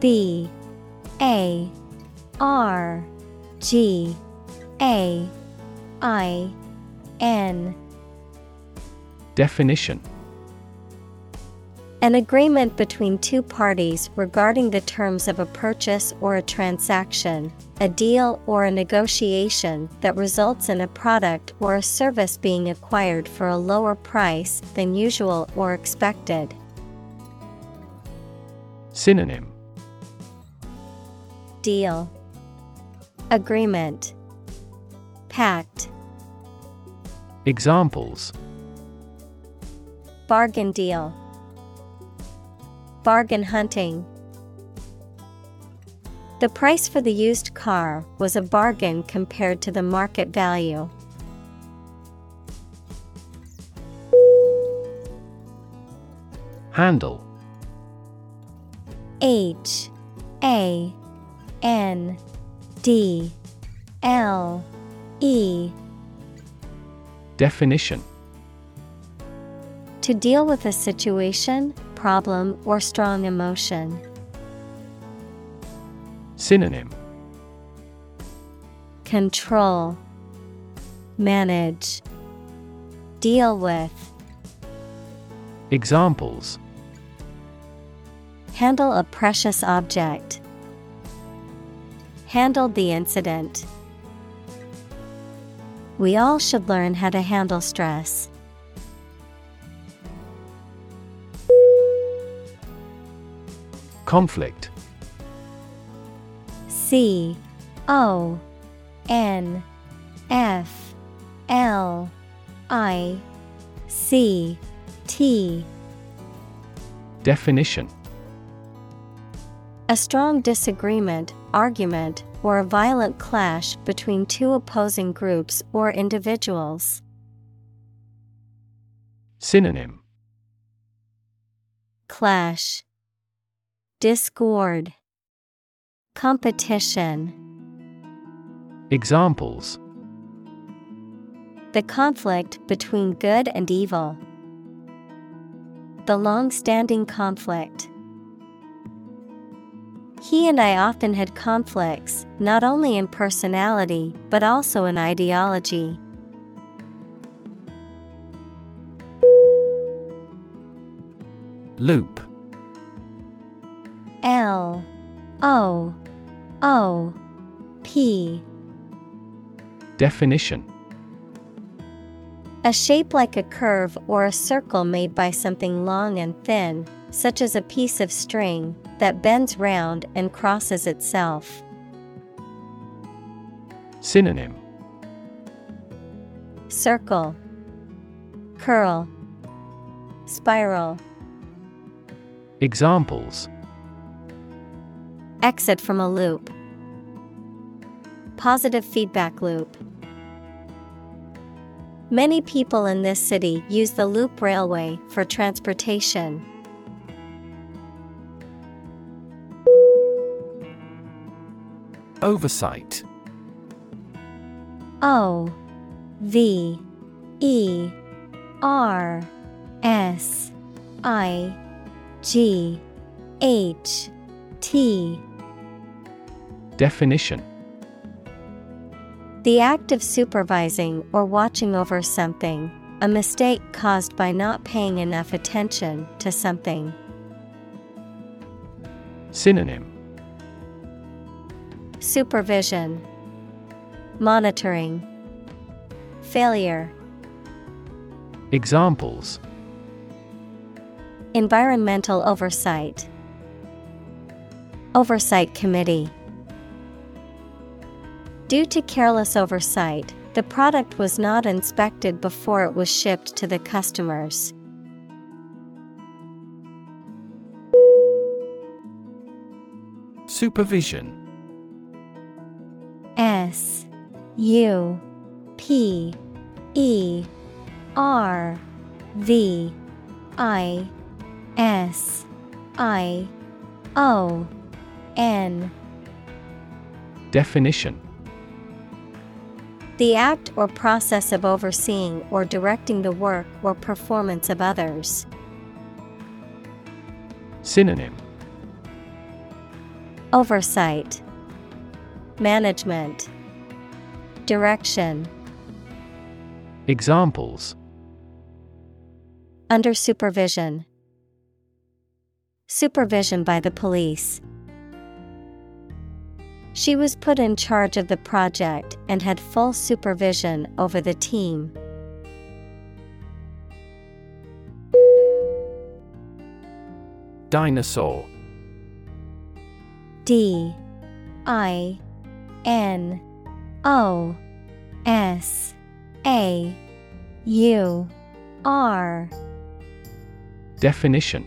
B A R G A I N Definition An agreement between two parties regarding the terms of a purchase or a transaction, a deal or a negotiation that results in a product or a service being acquired for a lower price than usual or expected. Synonym. Deal. Agreement. Pact. Examples. Bargain deal. Bargain hunting The price for the used car was a bargain compared to the market value. Handle H A N D L E Definition To deal with a situation, problem, or strong emotion. Synonym Control Manage Deal with Examples Handle a precious object. Handled the incident. We all should learn how to handle stress. Conflict C O N F L I C T. Definition. A strong disagreement, argument, or a violent clash between two opposing groups or individuals. Synonym. Clash. Discord Competition Examples The conflict between good and evil. The long standing conflict. He and I often had conflicts, not only in personality, but also in ideology. Loop L O O P Definition A shape like a curve or a circle made by something long and thin, such as a piece of string, that bends round and crosses itself. Synonym Circle, Curl, Spiral. Examples Exit from a loop. Positive feedback loop. Many people in this city use the loop railway for transportation. Oversight O V E R S I G H T Definition The act of supervising or watching over something, a mistake caused by not paying enough attention to something. Synonym. Supervision, Monitoring, Failure, Examples. Environmental Oversight, Oversight Committee. Due to careless oversight, the product was not inspected before it was shipped to the customers. Supervision S U P E R V I S I O N. Definition The act or process of overseeing or directing the work or performance of others. Synonym Oversight, Management, Direction. Examples Under supervision. Supervision by the police. She was put in charge of the project and had full supervision over the team. Dinosaur. D. I. N. O. S. A. U. R. Definition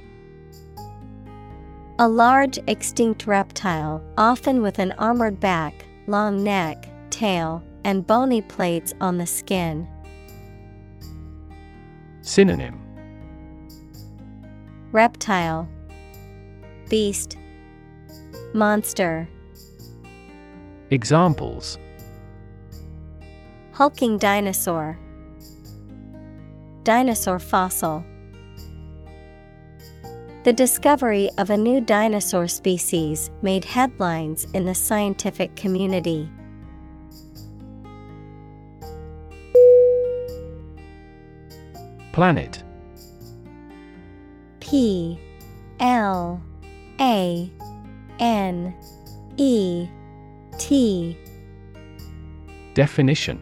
A large extinct reptile, often with an armored back, long neck, tail, and bony plates on the skin. Synonym. Reptile. Beast. Monster. Examples. Hulking dinosaur. Dinosaur fossil The discovery of a new dinosaur species made headlines in the scientific community. Planet. P L A N E T. Definition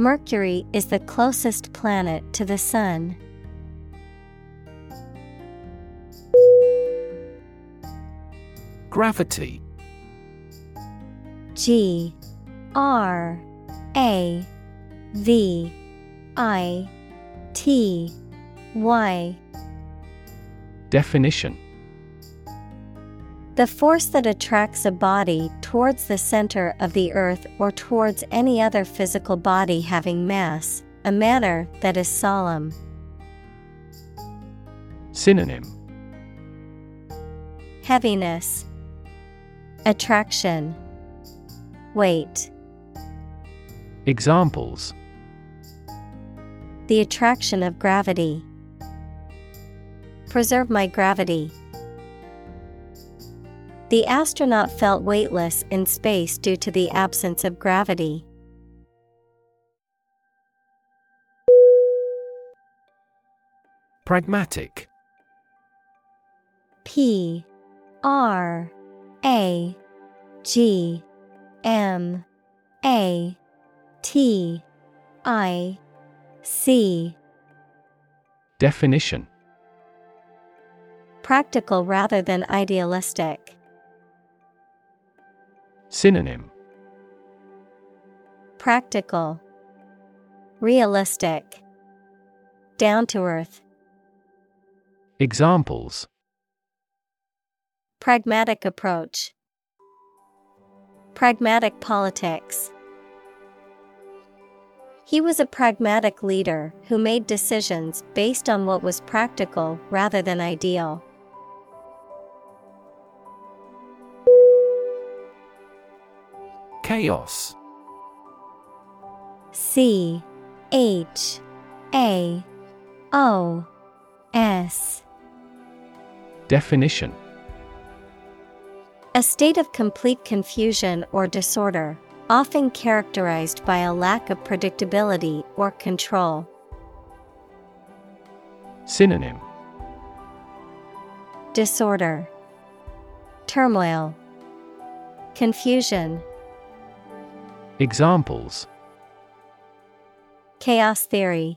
Mercury is the closest planet to the Sun. Gravity. G R A V I T Y. Definition The force that attracts a body towards the center of the earth or towards any other physical body having mass, a manner that is solemn. Synonym Heaviness, Attraction, Weight. Examples The attraction of gravity. Preserve my gravity. The astronaut felt weightless in space due to the absence of gravity. Pragmatic P R A G M A T I C Definition Practical rather than idealistic. Synonym Practical, Realistic, Down to earth. Examples Pragmatic approach. Pragmatic politics. He was a pragmatic leader who made decisions based on what was practical rather than ideal. Chaos. C H A O S. Definition. A state of complete confusion or disorder, often characterized by a lack of predictability or control. Synonym. Disorder, Turmoil, Confusion, Examples. Chaos theory.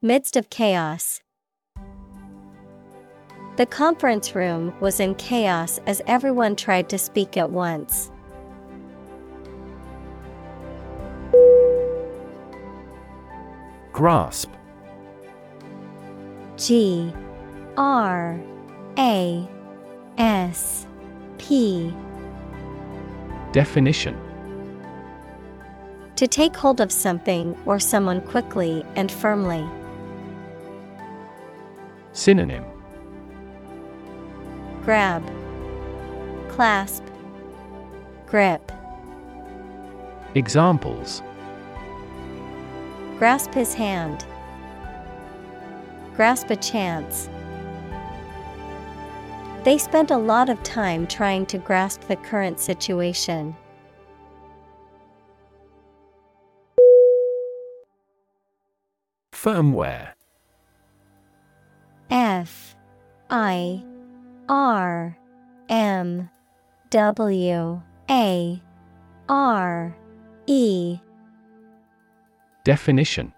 Midst of chaos. The conference room was in chaos as everyone tried to speak at once. Grasp. G. R. A. S. P. Definition To take hold of something or someone quickly and firmly. Synonym Grab, Clasp, Grip. Examples Grasp his hand. Grasp a chance. They spent a lot of time trying to grasp the current situation. Firmware. F I R M W A R E. Definition.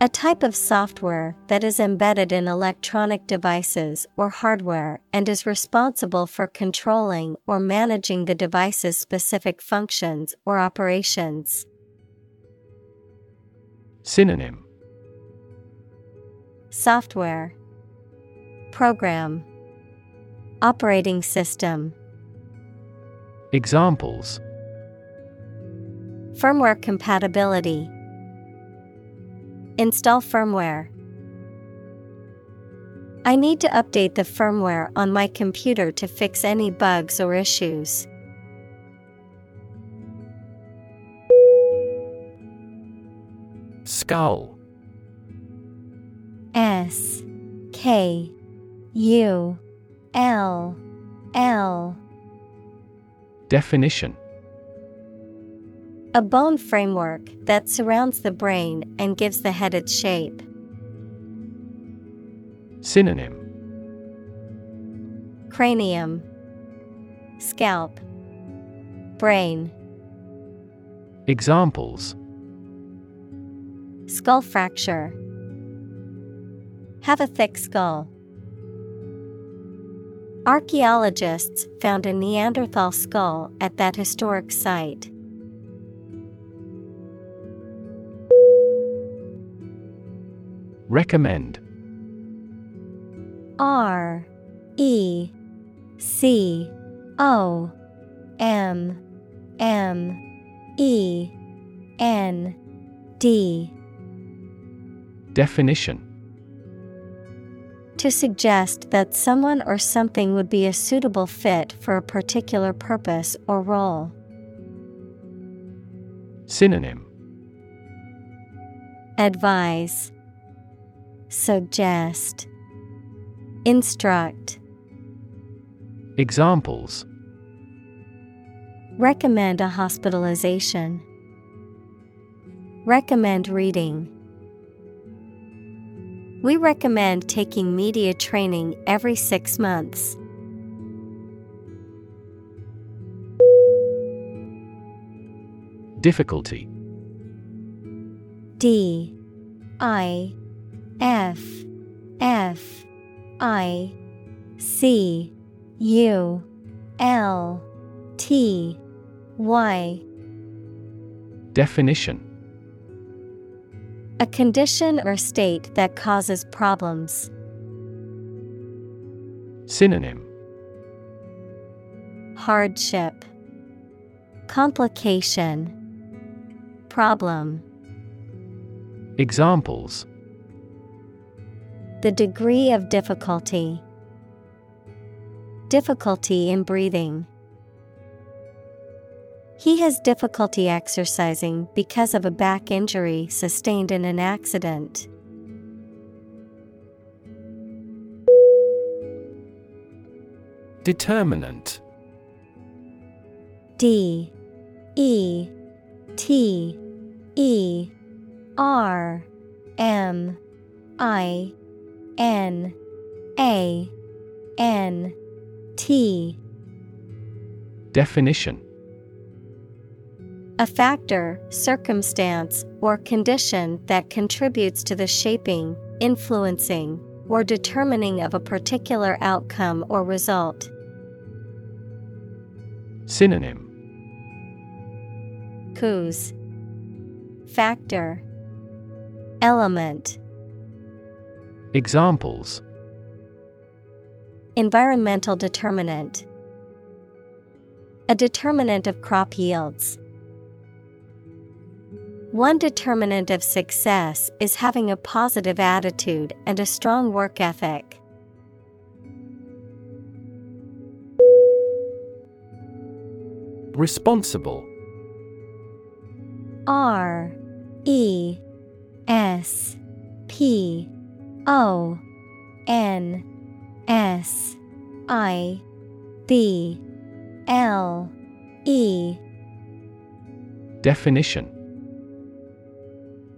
A type of software that is embedded in electronic devices or hardware and is responsible for controlling or managing the device's specific functions or operations. Synonym. Software. Program. Operating System. Examples. Firmware compatibility. Install firmware. I need to update the firmware on my computer to fix any bugs or issues. Skull. S K U L L. Definition. A bone framework that surrounds the brain and gives the head its shape. Synonym. Cranium. Scalp. Brain. Examples Skull fracture Have a thick skull. Archaeologists found a Neanderthal skull at that historic site. Recommend R E C O M M E N D Definition To suggest that someone or something would be a suitable fit for a particular purpose or role. Synonym Advise, Suggest, Instruct, Examples Recommend a hospitalization. Recommend reading. We recommend taking media training every six months. Difficulty. D. I. F. F. I. C. U. L. T. Y. Definition A condition or state that causes problems. Synonym Hardship, Complication, Problem. Examples The degree of difficulty. Difficulty in breathing. He has difficulty exercising because of a back injury sustained in an accident. Determinant. D. E. T. E. R. M. I. N. A. N. T. Definition A factor, circumstance, or condition that contributes to the shaping, influencing, or determining of a particular outcome or result. Synonym. Cause. Factor. Element. Examples. Environmental determinant. A determinant of crop yields. One determinant of success is having a positive attitude and a strong work ethic. Responsible. R E S P O N S I B L E. Definition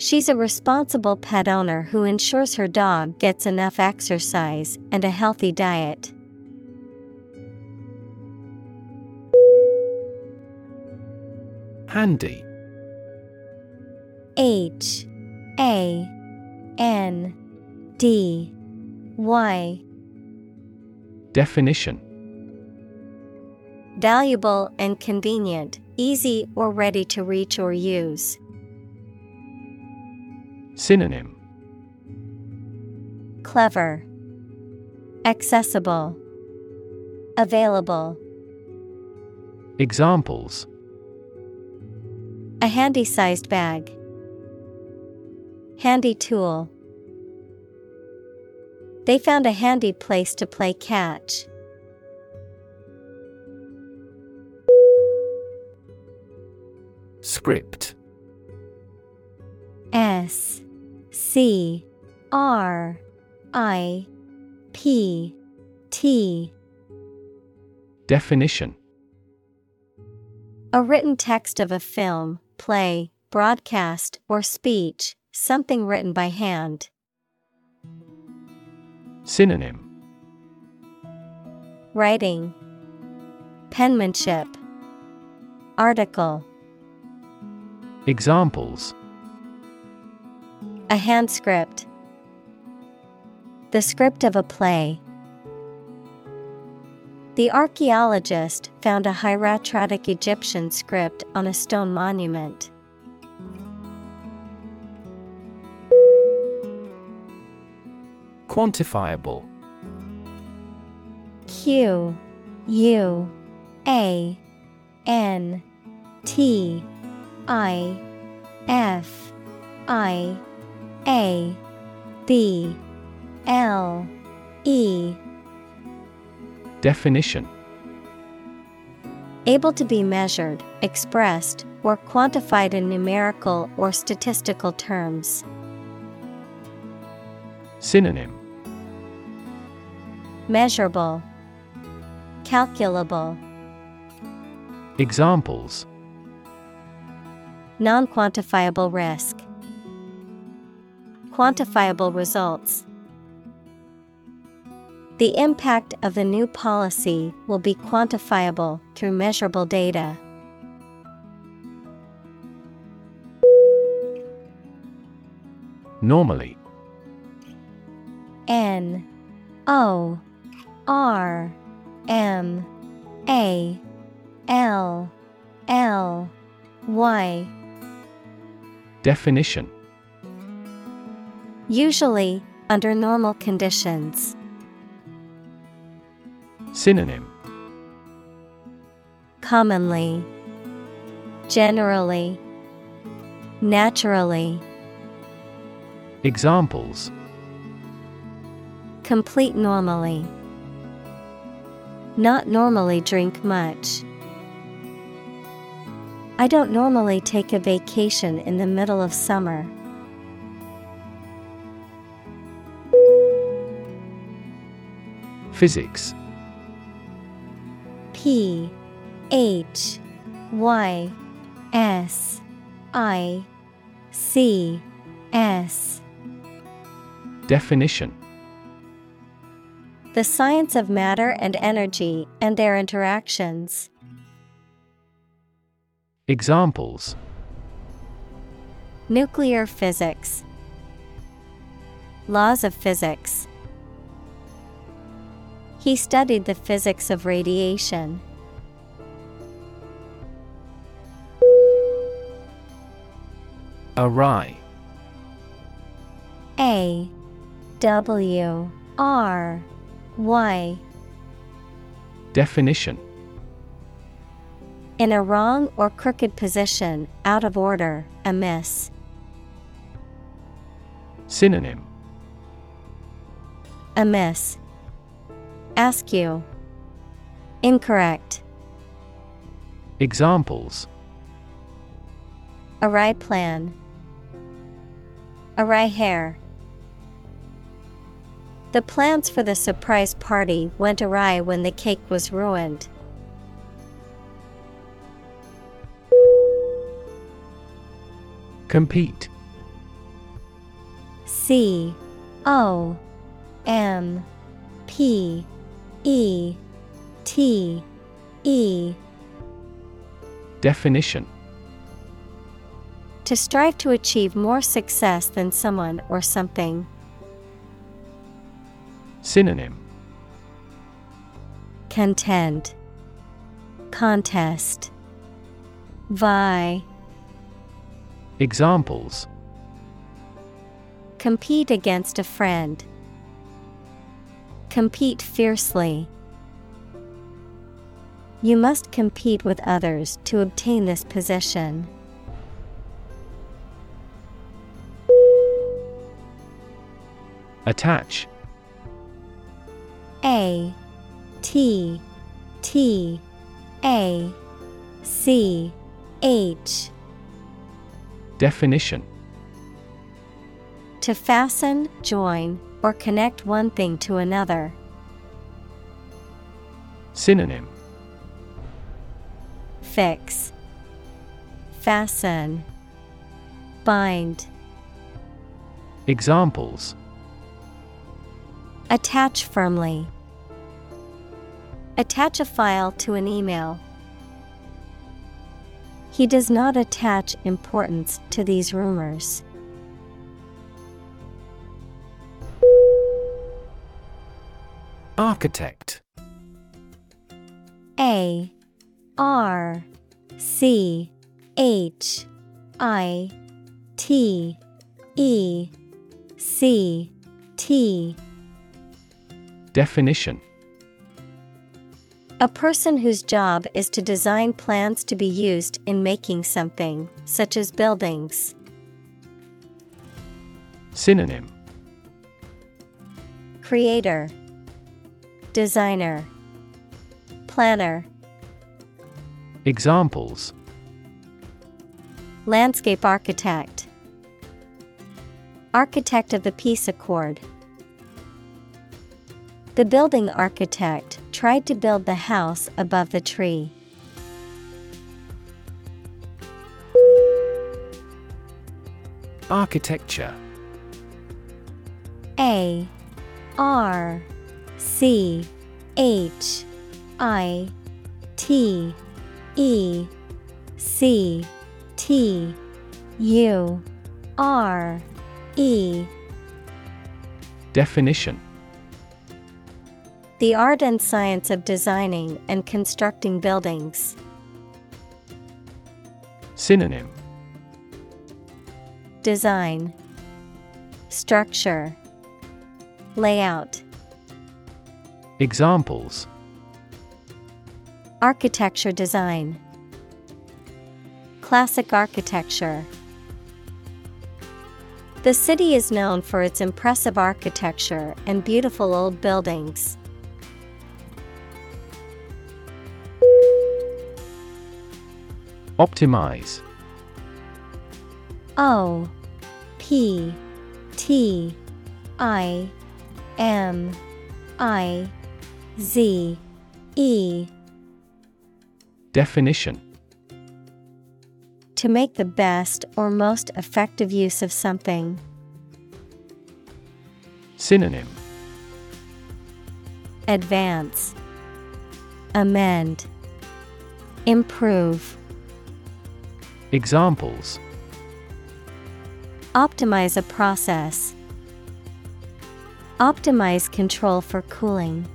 She's a responsible pet owner who ensures her dog gets enough exercise and a healthy diet. Handy H A N D Y Definition Valuable and convenient, easy or ready to reach or use. Synonym Clever, Accessible, Available. Examples A handy sized bag. Handy tool. They found a handy place to play catch. Script S C R I P T. Definition. A written text of a film, play, broadcast, or speech, something written by hand. Synonym. Writing, Penmanship, Article, Examples A hand script, The script of a play. The archaeologist found a hieratic Egyptian script on a stone monument. Quantifiable Q U A N T I F I A B L E. Definition. Able to be measured, expressed, or quantified in numerical or statistical terms. Synonym. Measurable, Calculable, Examples. Non quantifiable risk, Quantifiable results. The impact of the new policy will be quantifiable through measurable data. Normally N O R M A L L Y Definition Usually, under normal conditions. Synonym Commonly, Generally, Naturally. Examples Complete normally. Not normally drink much. I don't normally take a vacation in the middle of summer. Physics. P H Y S I C S. Definition. The science of matter and energy and their interactions. Examples. Nuclear physics, Laws of physics. He studied the physics of radiation. Awry A. W. R. Y. Definition. In a wrong or crooked position, out of order, amiss. Synonym. Amiss. Askew. Incorrect. Examples Awry plan. Awry hair. The plans for the surprise party went awry when the cake was ruined. Compete C O M P E T E Definition To strive to achieve more success than someone or something. Synonym Contend. Contest. Vie. Examples Compete against a friend. Compete fiercely. You must compete with others to obtain this position. Attach A T T A C H Definition To fasten, join, or connect one thing to another. Synonym Fix. Fasten. Bind. Examples Attach firmly. Attach a file to an email. He does not attach importance to these rumors. Architect. A R C H I T E C T. Definition. A person whose job is to design plans to be used in making something, such as buildings. Synonym. Creator, Designer, Planner, Examples. Landscape Architect, Architect of the Peace Accord. The building architect tried to build the house above the tree. Architecture. A R C H I T E C T U R E. Definition. The art and science of designing and constructing buildings. Synonym. Design. Structure. Layout Examples. Architecture design. Classic architecture. The city is known for its impressive architecture and beautiful old buildings. Optimize. O P T I M I Z E. Definition. To make the best or most effective use of something. Synonym. Advance. Amend. Improve. Examples. Optimize a process. Optimize control for cooling.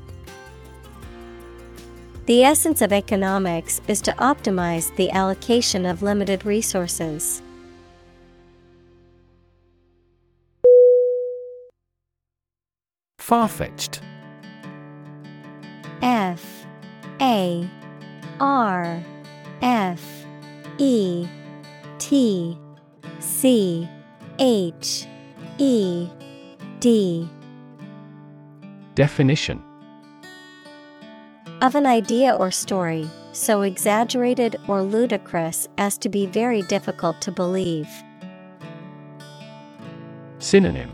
The essence of economics is to optimize the allocation of limited resources. Far fetched. F. A. R. F. E. T. C. H. E. D. Definition of an idea or story, so exaggerated or ludicrous as to be very difficult to believe. Synonym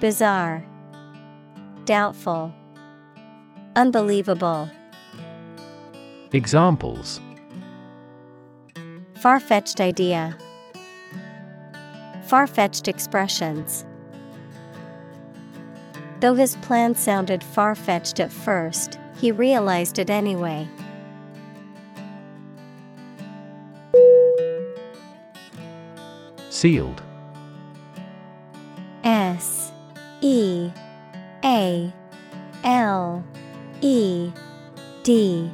Bizarre, Doubtful, Unbelievable. Examples Far fetched idea, Far fetched expressions. Though his plan sounded far fetched at first, he realized it anyway. Sealed. S E A L E D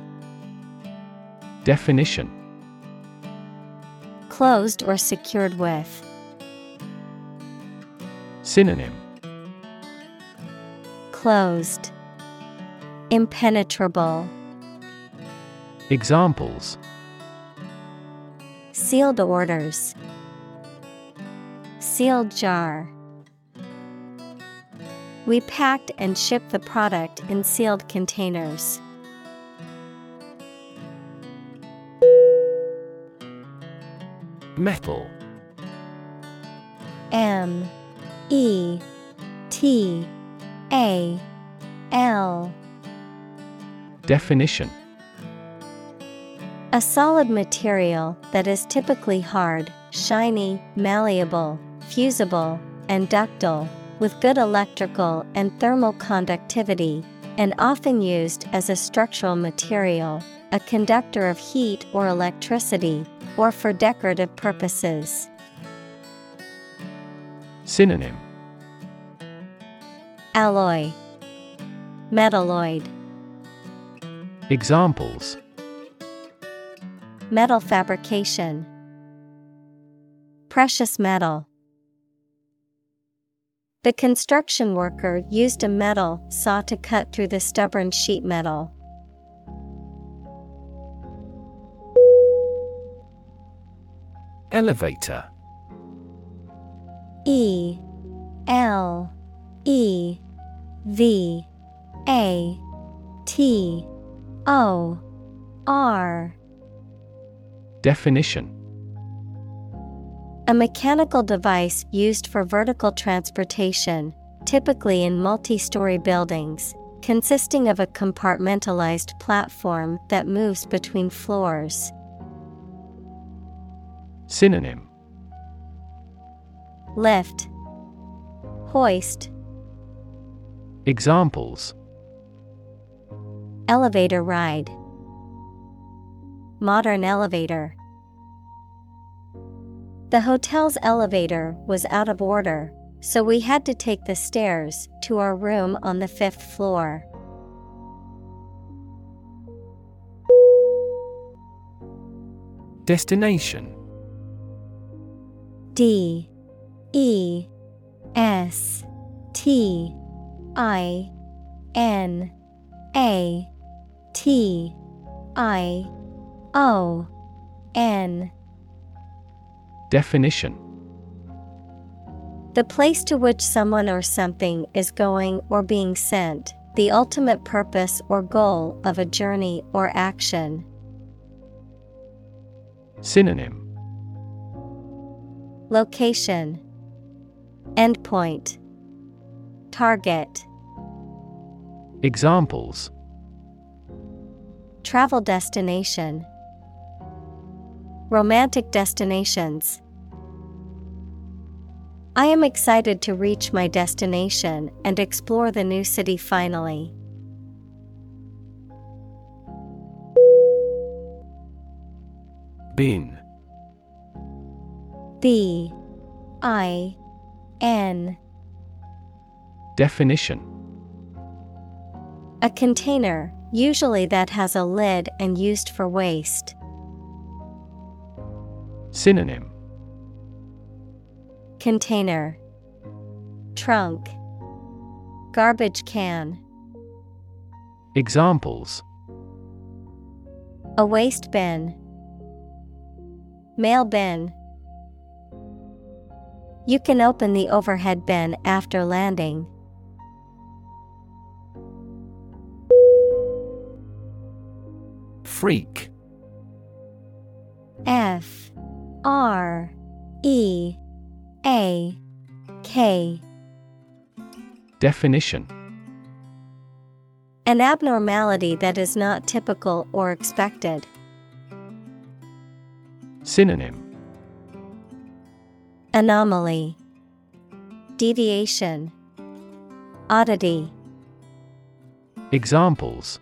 Definition Closed or secured with. Synonym Closed. Impenetrable. Examples Sealed orders. Sealed jar. We packed and shipped the product in sealed containers. Metal. M E T A L. Definition. A solid material that is typically hard, shiny, malleable, fusible, and ductile, with good electrical and thermal conductivity, and often used as a structural material, a conductor of heat or electricity, or for decorative purposes. Synonym Alloy. Metalloid. Examples. Metal fabrication. Precious metal. The construction worker used a metal saw to cut through the stubborn sheet metal. Elevator. E L E V A T O R. Definition. A mechanical device used for vertical transportation, typically in multi story buildings, consisting of a compartmentalized platform that moves between floors. Synonym. Lift, Hoist, Examples Elevator ride, Modern elevator. The hotel's elevator was out of order, so we had to take the stairs to our room on the fifth floor. Destination D E S T I N A T I O N. Definition. The place to which someone or something is going or being sent, the ultimate purpose or goal of a journey or action. Synonym. Location. Endpoint Target Examples Travel destination, Romantic destinations. I am excited to reach my destination and explore the new city finally. Bin B I N Definition. A container, usually that has a lid and used for waste. Synonym. Container. Trunk. Garbage can. Examples. A waste bin. Mail bin. You can open the overhead bin after landing. Freak. F R E A K. Definition. An abnormality that is not typical or expected. Synonym. Anomaly. Deviation. Oddity. Examples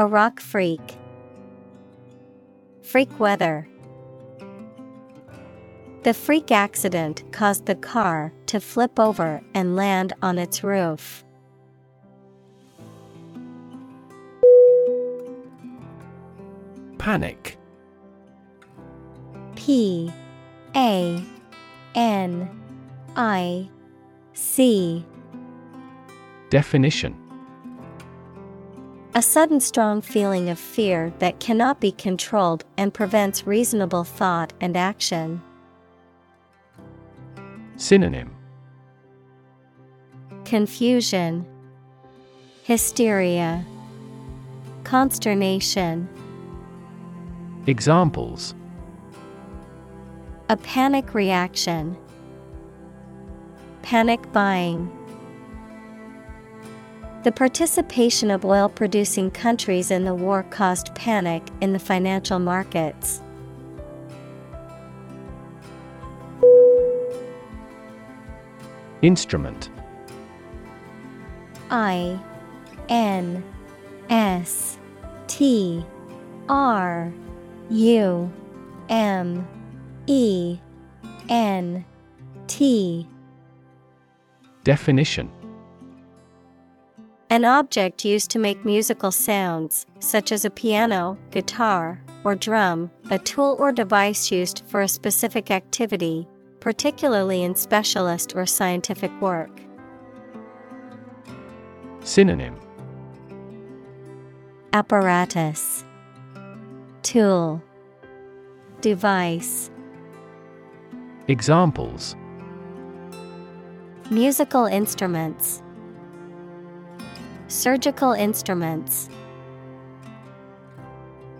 A rock freak. Freak weather. The freak accident caused the car to flip over and land on its roof. Panic. P A N I C. Definition A sudden strong feeling of fear that cannot be controlled and prevents reasonable thought and action. Synonym Confusion, Hysteria, Consternation. Examples A panic reaction. Panic buying. The participation of oil producing countries in the war caused panic in the financial markets. Instrument. I N S T R U M E N T. Definition An object used to make musical sounds, such as a piano, guitar, or drum, a tool or device used for a specific activity, particularly in specialist or scientific work. Synonym. Apparatus. Tool. Device. Examples. Musical instruments Surgical instruments.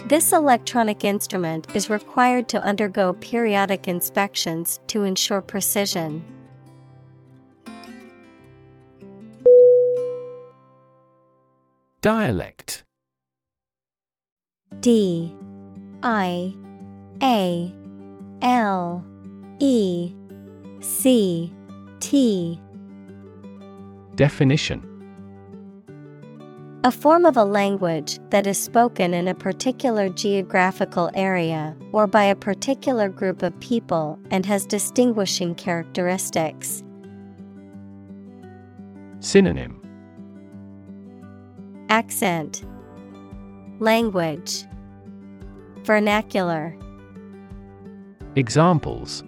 This electronic instrument is required to undergo periodic inspections to ensure precision. Dialect. D. I. A. L. E. C. T. Definition A form of a language that is spoken in a particular geographical area or by a particular group of people and has distinguishing characteristics. Synonym. Accent. Language. Vernacular. Examples.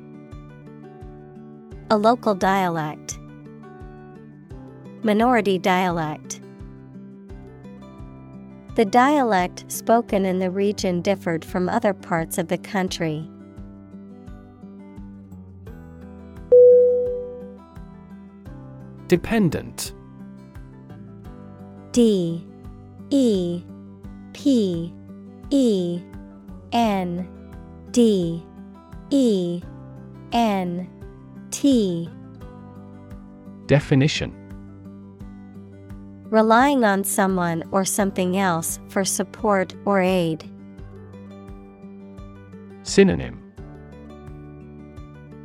A local dialect. Minority dialect The dialect spoken in the region differed from other parts of the country. Dependent. D E P E N D E N T. Definition Relying on someone or something else for support or aid. Synonym.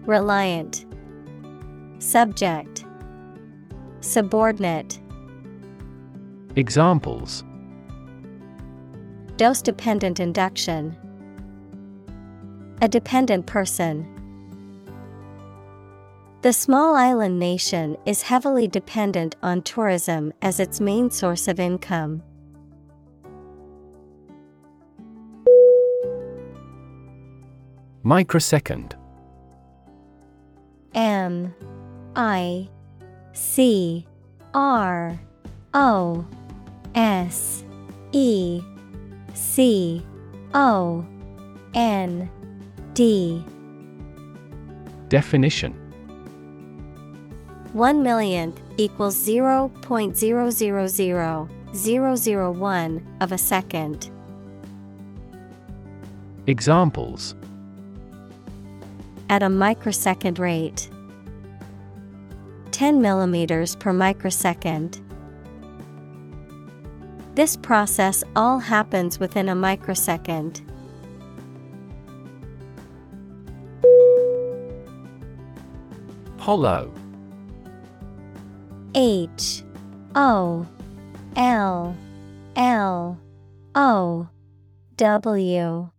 Reliant. Subject. Subordinate. Examples. Dose dependent induction. A dependent person. The small island nation is heavily dependent on tourism as its main source of income. Microsecond. M I C R O S E C O N D. Definition 1 millionth equals 0.000001 of a second. Examples At a microsecond rate. 10 millimeters per microsecond. This process all happens within a microsecond. Hollow H O L L O W.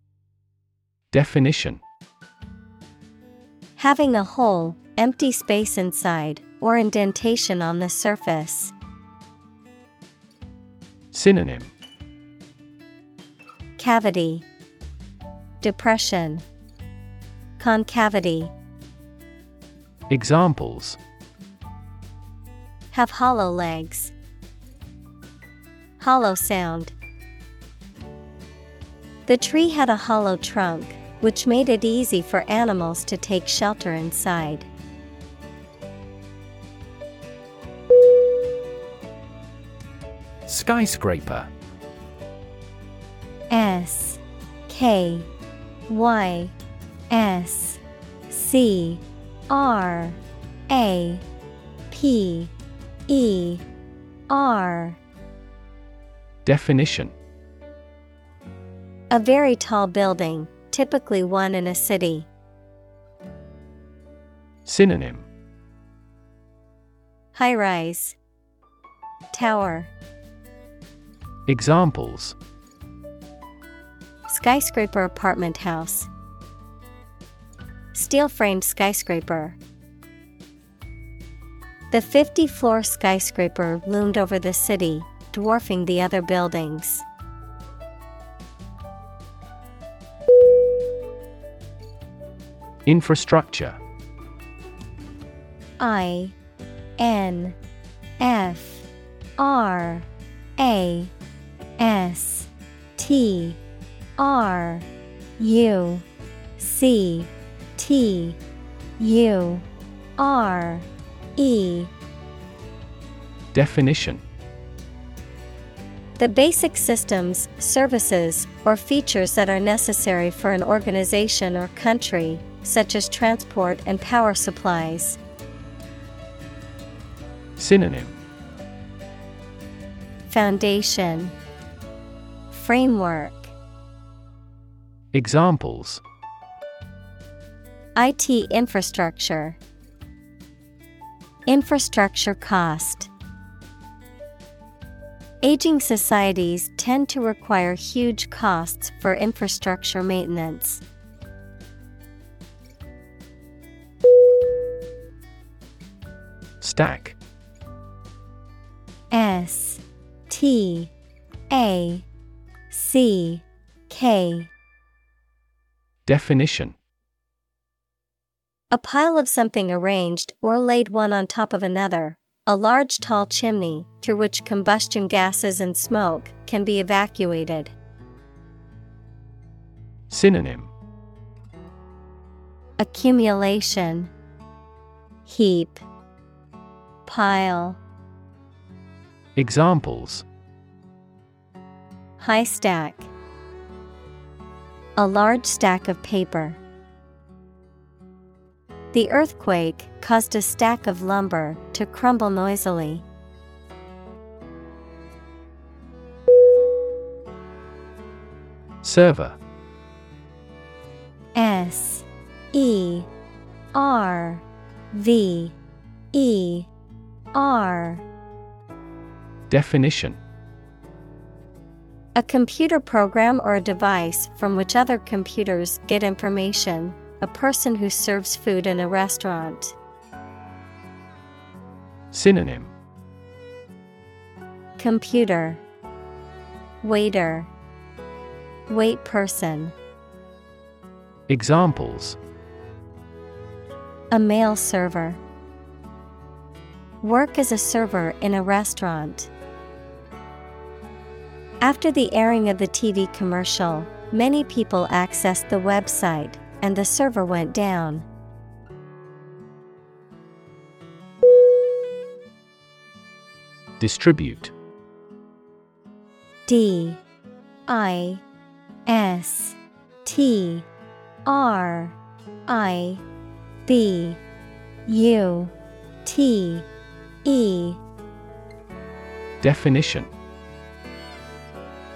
Definition. Having a hole, empty space inside, or indentation on the surface. Synonym. Cavity. Depression. Concavity. Examples Have hollow legs. Hollow sound. The tree had a hollow trunk, which made it easy for animals to take shelter inside. Skyscraper S K Y S C R A P E R. Definition. A very tall building, typically one in a city. Synonym. High rise, Tower, Examples. Skyscraper apartment house, Steel framed skyscraper. The 50 floor skyscraper loomed over the city, dwarfing the other buildings. Infrastructure I N F R A S T R U C T U R E. Definition. The basic systems, services, or features that are necessary for an organization or country, such as transport and power supplies. Synonym. Foundation. Framework. Examples. IT infrastructure Infrastructure cost. Aging societies tend to require huge costs for infrastructure maintenance. Stack. S T A C K. Definition A pile of something arranged or laid one on top of another, a large tall chimney through which combustion gases and smoke can be evacuated. Synonym. Accumulation. Heap. Pile. Examples. High stack. A large stack of paper. The earthquake caused a stack of lumber to crumble noisily. Server S E R V E R Definition A computer program or a device from which other computers get information a person who serves food in a restaurant. Synonym. Computer. Waiter. Wait person. Examples. A mail server. Work as a server in a restaurant. After the airing of the TV commercial, many people accessed the website and the server went down. Distribute. D I S T R I B U T E. Definition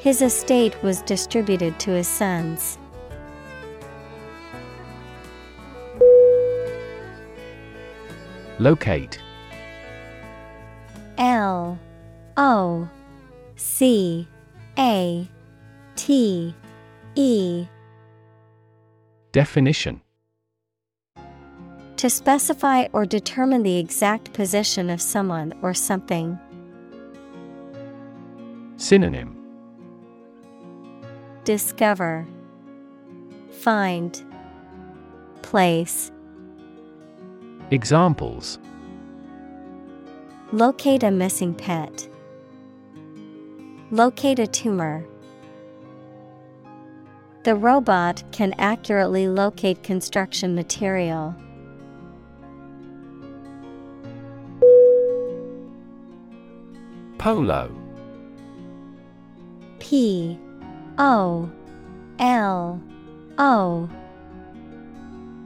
His estate was distributed to his sons. Locate L O C A T E Definition To specify or determine the exact position of someone or something. Synonym Discover Find Place Examples Locate a missing pet. Locate a tumor. The robot can accurately locate construction material. Polo P O L O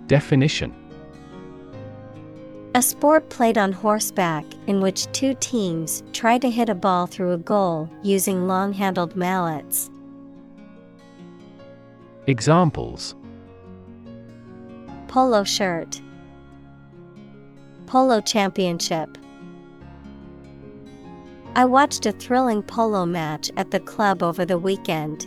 Definition A sport played on horseback in which two teams try to hit a ball through a goal using long handled mallets. Examples Polo shirt. Polo championship. I watched a thrilling polo match at the club over the weekend.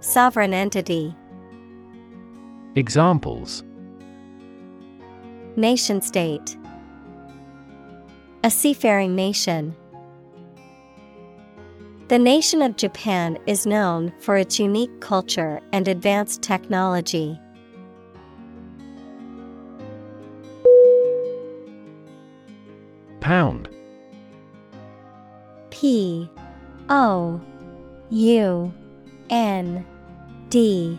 Sovereign entity Examples Nation state A seafaring nation. The nation of Japan is known for its unique culture and advanced technology. Pound P O U N D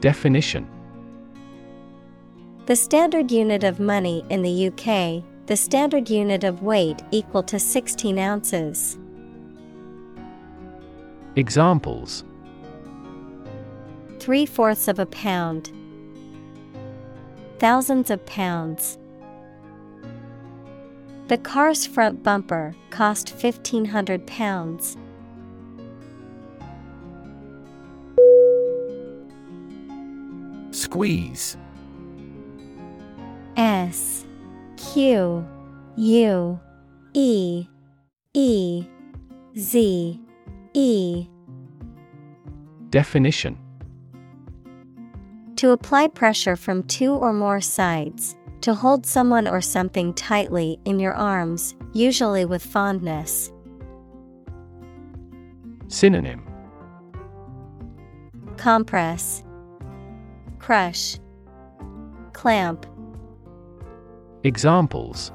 Definition The standard unit of money in the UK, the standard unit of weight equal to 16 ounces. Examples Three fourths of a pound. Thousands of pounds. The car's front bumper cost fifteen hundred pounds. Squeeze. S Q U E E Z E. Definition. To apply pressure from two or more sides, to hold someone or something tightly in your arms, usually with fondness. Synonym. Compress, Crush, Clamp. Examples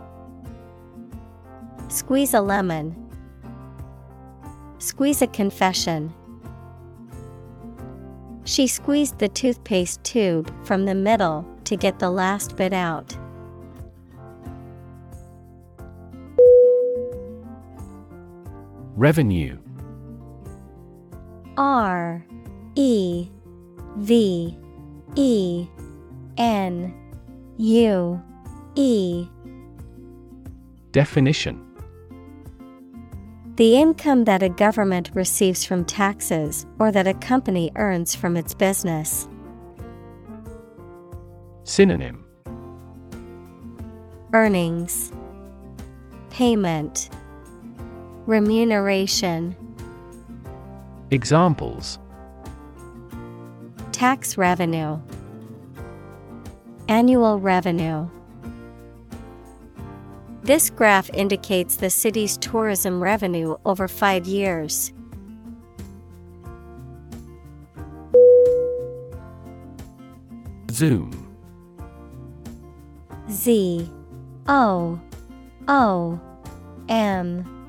Squeeze a lemon. Squeeze a confession. She squeezed the toothpaste tube from the middle to get the last bit out. Revenue R E V E N U E. Definition. The income that a government receives from taxes or that a company earns from its business. Synonym. Earnings. Payment. Remuneration. Examples Tax revenue. Annual revenue. This graph indicates the city's tourism revenue over five years. Zoom. Z. O. O. M.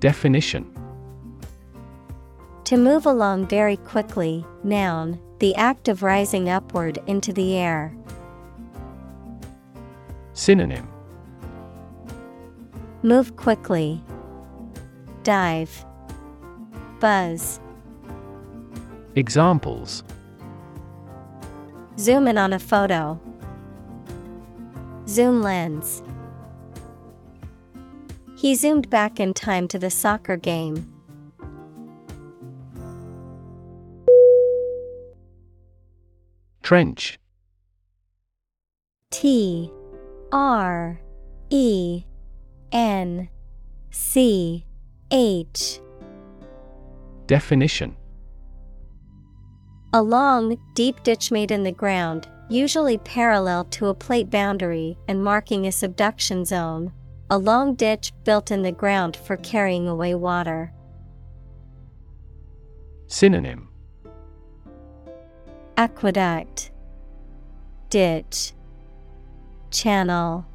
Definition To move along very quickly, noun, the act of rising upward into the air. Synonym Move quickly. Dive. Buzz. Examples Zoom in on a photo. Zoom lens. He zoomed back in time to the soccer game. Trench T R E N C H Definition A long, deep ditch made in the ground, usually parallel to a plate boundary and marking a subduction zone. A long ditch built in the ground for carrying away water. Synonym Aqueduct, Ditch, Channel,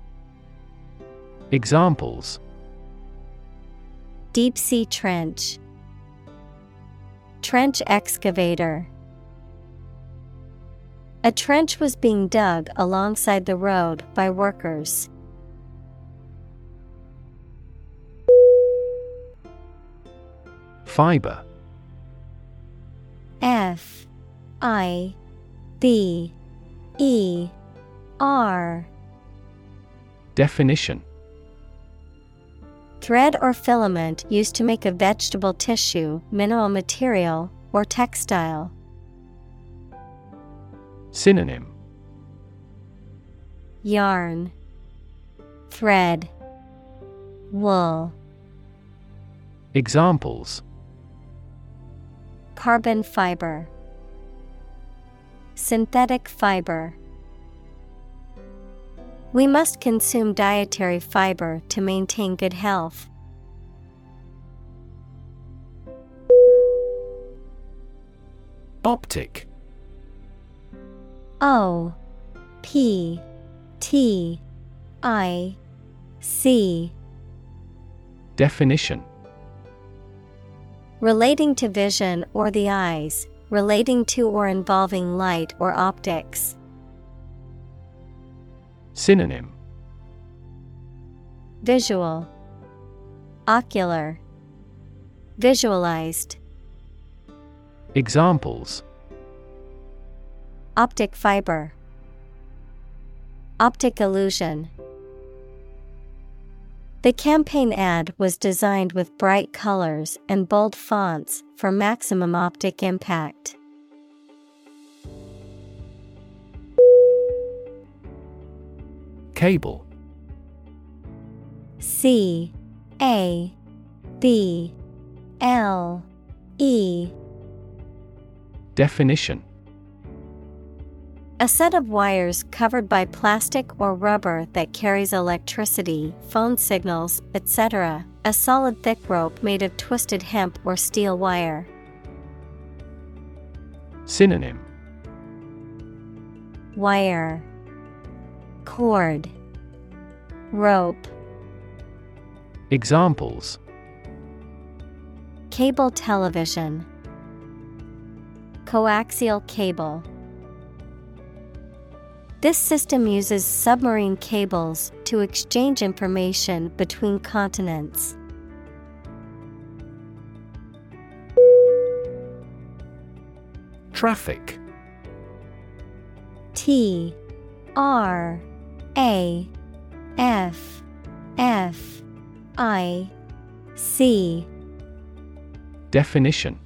Examples. Deep sea trench, Trench excavator. A trench was being dug alongside the road by workers. Fiber. F I B E R. Definition. Thread or filament used to make a vegetable tissue, mineral material, or textile. Synonym. Yarn, Thread, Wool, Examples. Carbon fiber, Synthetic fiber. We must consume dietary fiber to maintain good health. Optic O P T I C Definition Relating to vision or the eyes, relating to or involving light or optics. Synonym Visual, Ocular, Visualized. Examples Optic fiber, Optic illusion. The campaign ad was designed with bright colors and bold fonts for maximum optic impact. Cable. C A B L E. Definition A set of wires covered by plastic or rubber that carries electricity, phone signals, etc. A solid thick rope made of twisted hemp or steel wire. Synonym. Wire. Cord. Rope. Examples. Cable television. Coaxial cable This system uses submarine cables to exchange information between continents. Traffic. T R A F F I C. Definition.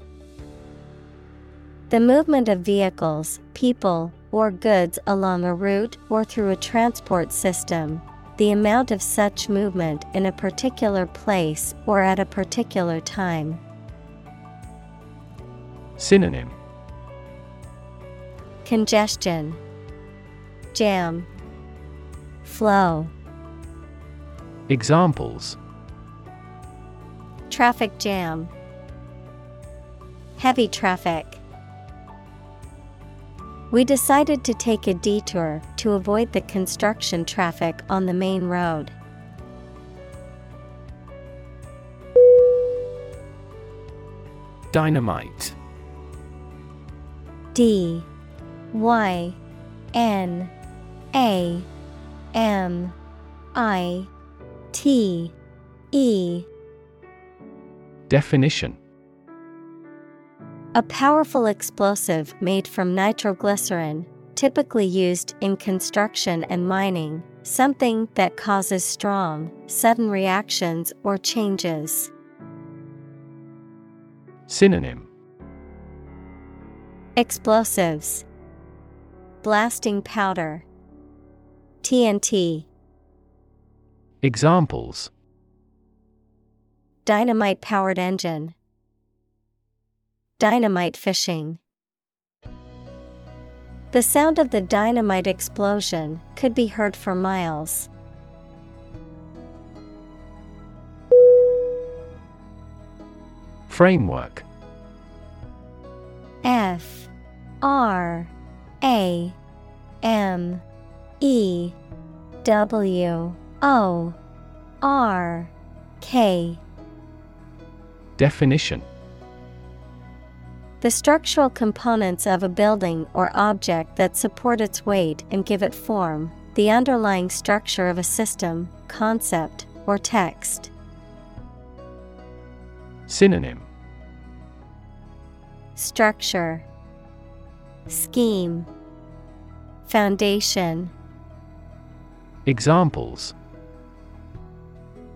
The movement of vehicles, people, or goods along a route or through a transport system, the amount of such movement in a particular place or at a particular time. Synonym. Congestion, Jam, Flow, Examples. Traffic jam, Heavy traffic. We decided to take a detour to avoid the construction traffic on the main road. Dynamite. D. Y. N. A. M. I. T. E. Definition A powerful explosive made from nitroglycerin, typically used in construction and mining, something that causes strong, sudden reactions or changes. Synonym. Explosives. Blasting powder. TNT Examples. Dynamite powered engine Dynamite fishing. The sound of the dynamite explosion could be heard for miles. Framework. F R A M E W O R K. Definition The structural components of a building or object that support its weight and give it form, the underlying structure of a system, concept, or text. Synonym. Structure. Scheme. Foundation. Examples.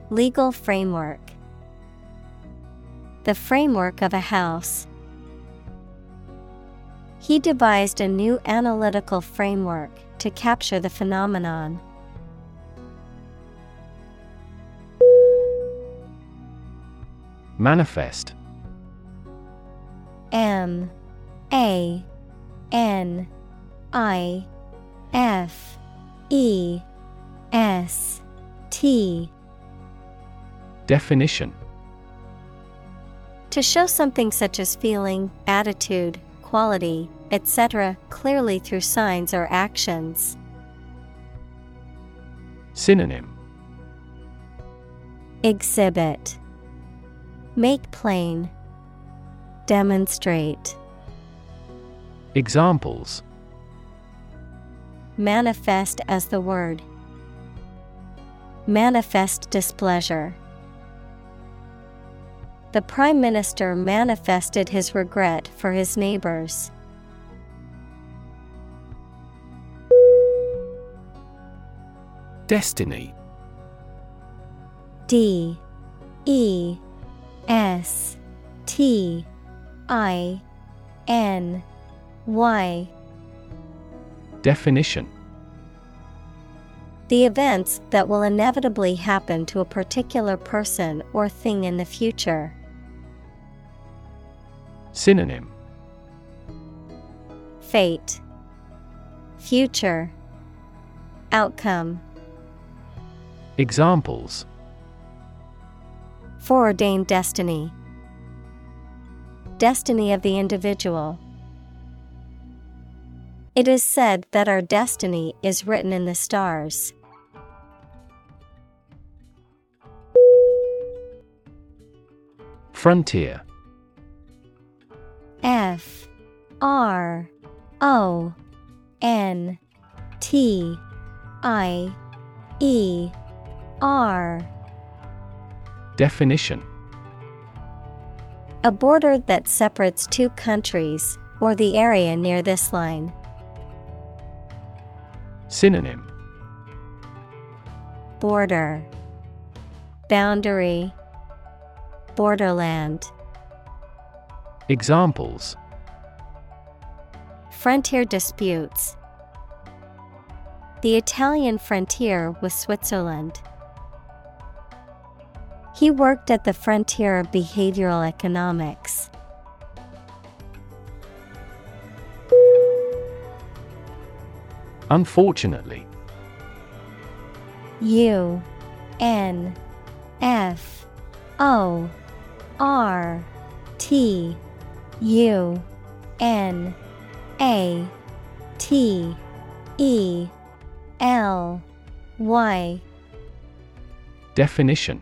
Legal framework. The framework of a house. He devised a new analytical framework to capture the phenomenon. Manifest. M. A. N. I. F. E. S. T. Definition. To show something such as feeling, attitude, quality, etc., clearly through signs or actions. Synonym Exhibit Make plain. Demonstrate. Examples Manifest as the word. Manifest displeasure. The Prime Minister manifested his regret for his neighbors. Destiny. D E S T I N Y. Definition. The events that will inevitably happen to a particular person or thing in the future. Synonym. Fate, Future, Outcome. Examples. Foreordained destiny, Destiny of the individual. It is said that our destiny is written in the stars. Frontier. F. R. O. N. T. I. E R. Definition. A border that separates two countries, or the area near this line. Synonym. Border. Boundary. Borderland. Examples. Frontier disputes. The Italian frontier with Switzerland. He worked at the frontier of behavioral economics. Unfortunately U N F O R T U N A T E L Y Definition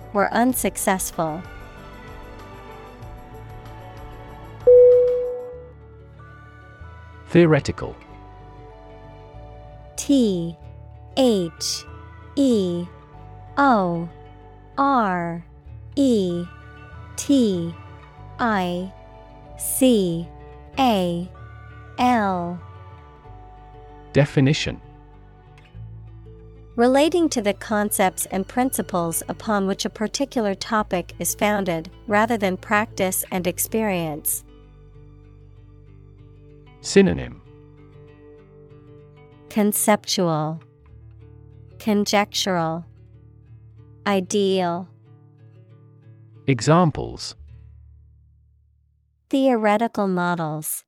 were unsuccessful. Theoretical. T H E O R E T I C A L. Definition Relating to the concepts and principles upon which a particular topic is founded, rather than practice and experience. Synonym Conceptual, Conjectural, Ideal. Examples Theoretical models.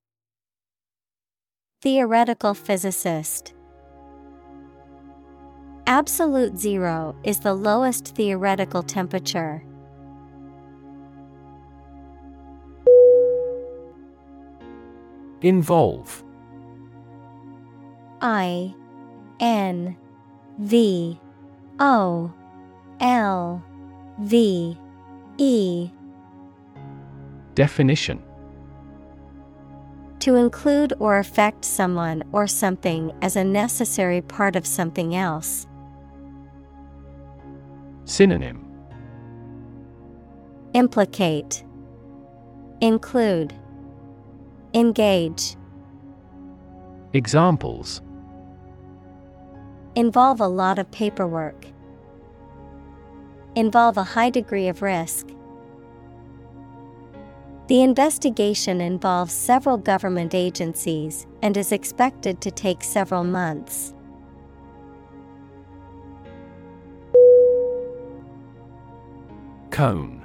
Theoretical physicist. Absolute zero is the lowest theoretical temperature. Involve I N V O L V E Definition To include or affect someone or something as a necessary part of something else. Synonym Implicate, Include, Engage. Examples Involve a lot of paperwork. Involve a high degree of risk. The investigation involves several government agencies and is expected to take several months. Cone.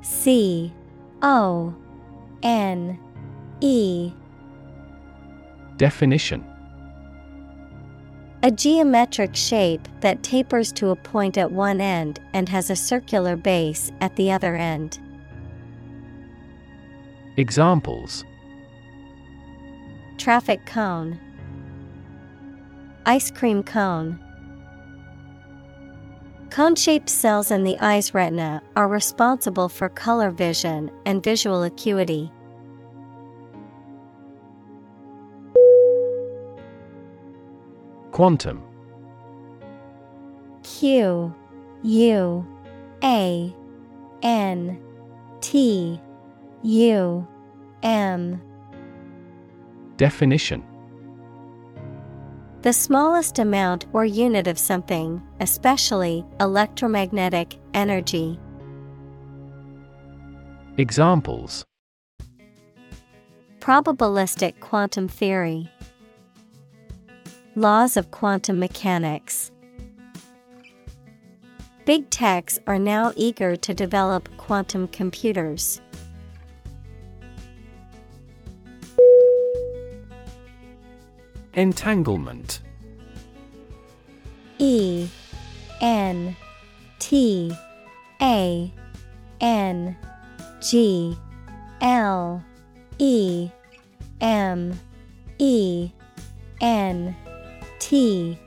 C O N E. Definition. A geometric shape that tapers to a point at one end and has a circular base at the other end. Examples. Traffic cone, Ice cream cone. Cone shaped cells in the eye's retina are responsible for color vision and visual acuity. Quantum. Q U A N T U M. Definition The smallest amount or unit of something, especially electromagnetic energy. Examples Probabilistic quantum theory, Laws of quantum mechanics. Big techs are now eager to develop quantum computers. Entanglement. E N T A N G L E M E N T.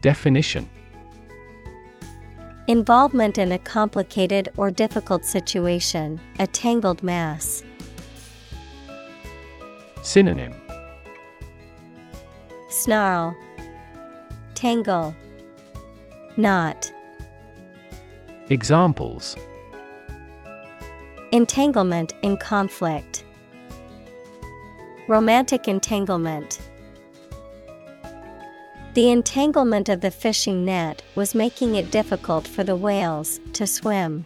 Definition. Involvement in a complicated or difficult situation, a tangled mass. Synonym Snarl, Tangle, Knot. Examples Entanglement in conflict. Romantic entanglement. The entanglement of the fishing net was making it difficult for the whales to swim.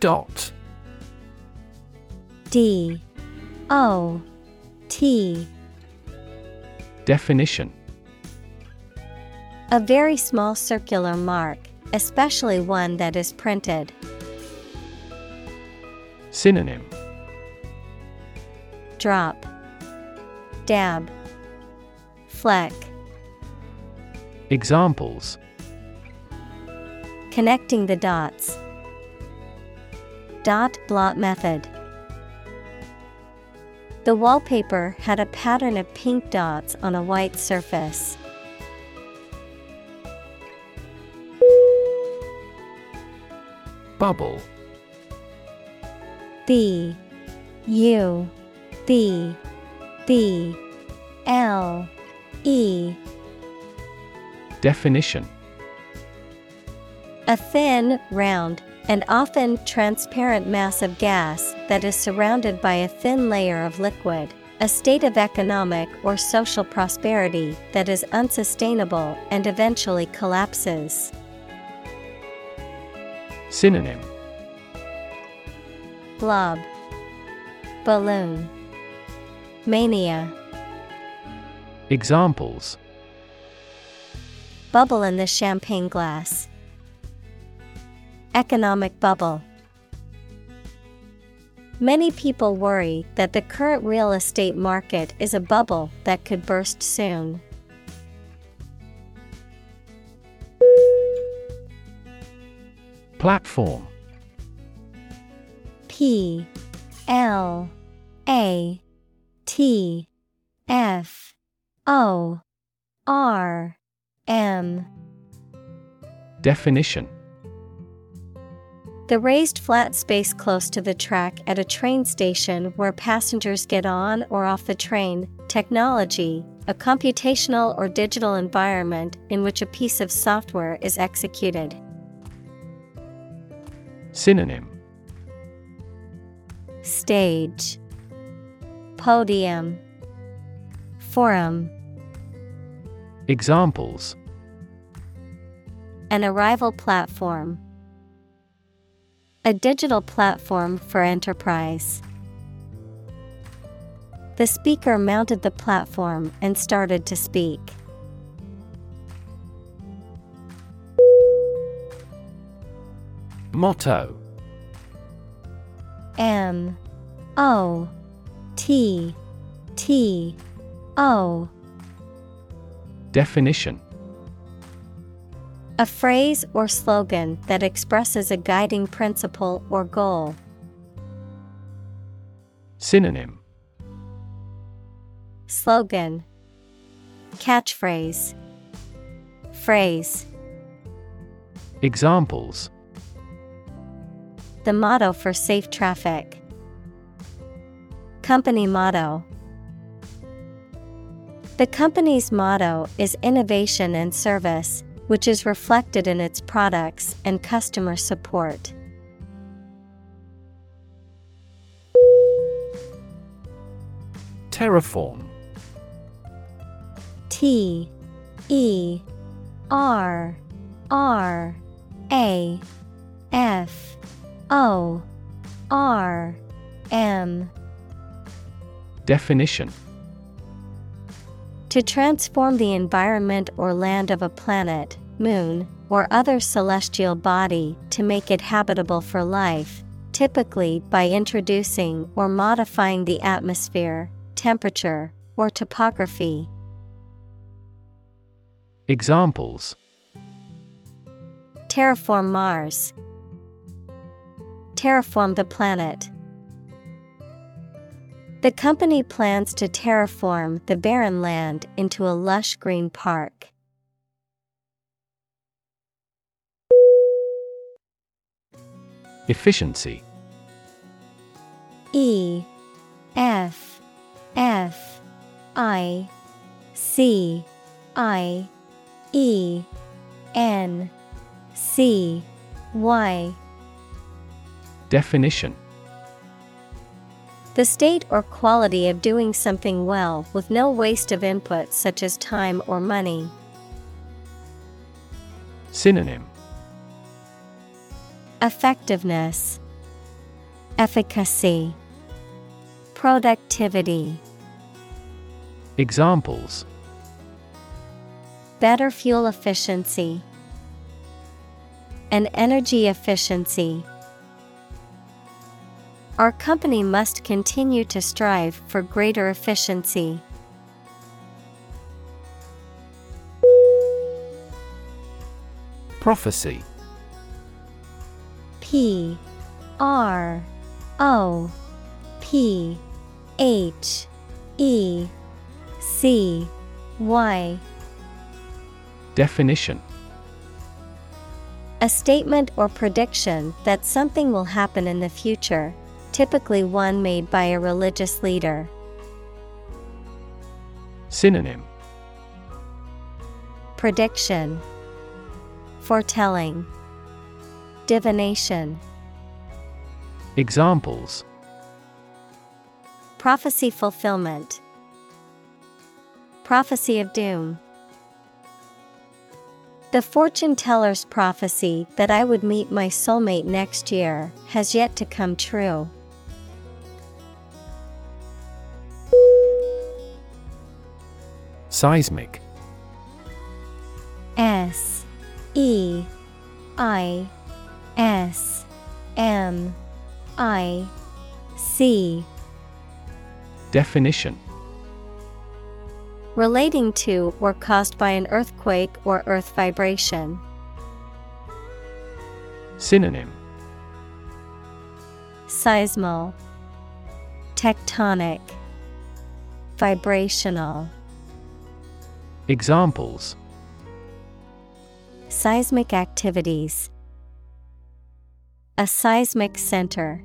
Dot D O T Definition A very small circular mark, especially one that is printed. Synonym Drop, Dab, Fleck. Examples Connecting the dots. Dot blot method. The wallpaper had a pattern of pink dots on a white surface. Bubble. B. U. B. B. L. E. Definition. A thin, round, and often transparent mass of gas that is surrounded by a thin layer of liquid, a state of economic or social prosperity that is unsustainable and eventually collapses. Synonym. Blob, Balloon, Mania, Examples. Bubble in the champagne glass. Economic bubble. Many people worry that the current real estate market is a bubble that could burst soon. Platform P L A T F O R M Definition The raised flat space close to the track at a train station where passengers get on or off the train, technology, a computational or digital environment in which a piece of software is executed. Synonym. Stage. Podium. Forum. Examples. An arrival platform A digital platform for enterprise. The speaker mounted the platform and started to speak. Motto M O T T O Definition A phrase or slogan that expresses a guiding principle or goal. Synonym. Slogan. Catchphrase. Phrase. Examples. The motto for safe traffic. Company motto. The company's motto is innovation and service, which is reflected in its products and customer support. Terraform. T E R R A F O R M. Definition To transform the environment or land of a planet, moon, or other celestial body to make it habitable for life, typically by introducing or modifying the atmosphere, temperature, or topography. Examples Terraform Mars. Terraform the planet. The company plans to terraform the barren land into a lush green park. Efficiency. E F F I C I E N C Y. Definition The state or quality of doing something well with no waste of input such as time or money. Synonym Effectiveness, Efficacy, Productivity. Examples Better fuel efficiency, and energy efficiency. Our company must continue to strive for greater efficiency. Prophecy. P R O P H E C Y. Definition. A statement or prediction that something will happen in the future, typically one made by a religious leader. Synonym. Prediction. Foretelling. Divination. Examples. Prophecy fulfillment. Prophecy of doom. The fortune teller's prophecy that I would meet my soulmate next year has yet to come true. Seismic. S E I S M I C. Definition. Relating to or caused by an earthquake or earth vibration. Synonym. Seismal. Tectonic. Vibrational Examples. Seismic activities. A seismic center.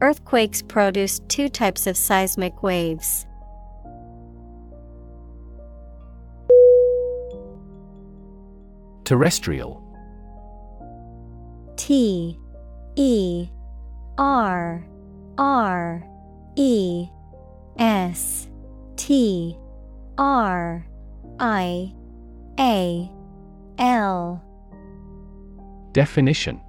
Earthquakes produce two types of seismic waves. Terrestrial. T E R R E S T R I A L Definition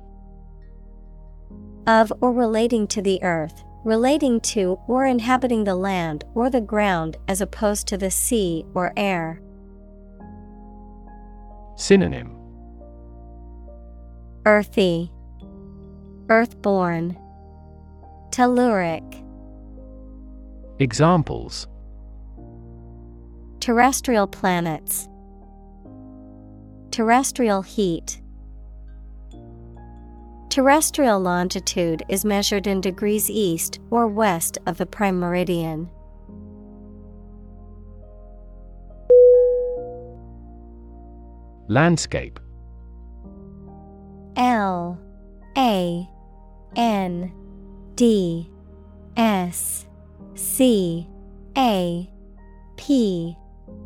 of or relating to the earth, relating to or inhabiting the land or the ground as opposed to the sea or air. Synonym Earthy, Earthborn, Telluric, Examples Terrestrial planets, Terrestrial heat. Terrestrial longitude is measured in degrees east or west of the prime meridian. Landscape L A N D S C A P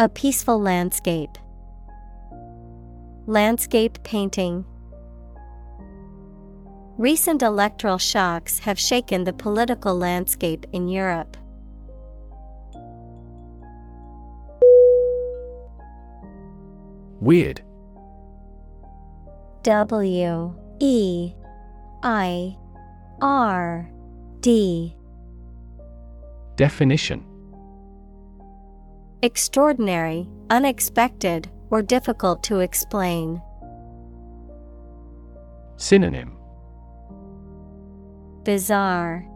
A peaceful landscape. Landscape painting. Recent electoral shocks have shaken the political landscape in Europe. Weird W E I R D Definition Extraordinary, unexpected, or difficult to explain. Synonym Bizarre,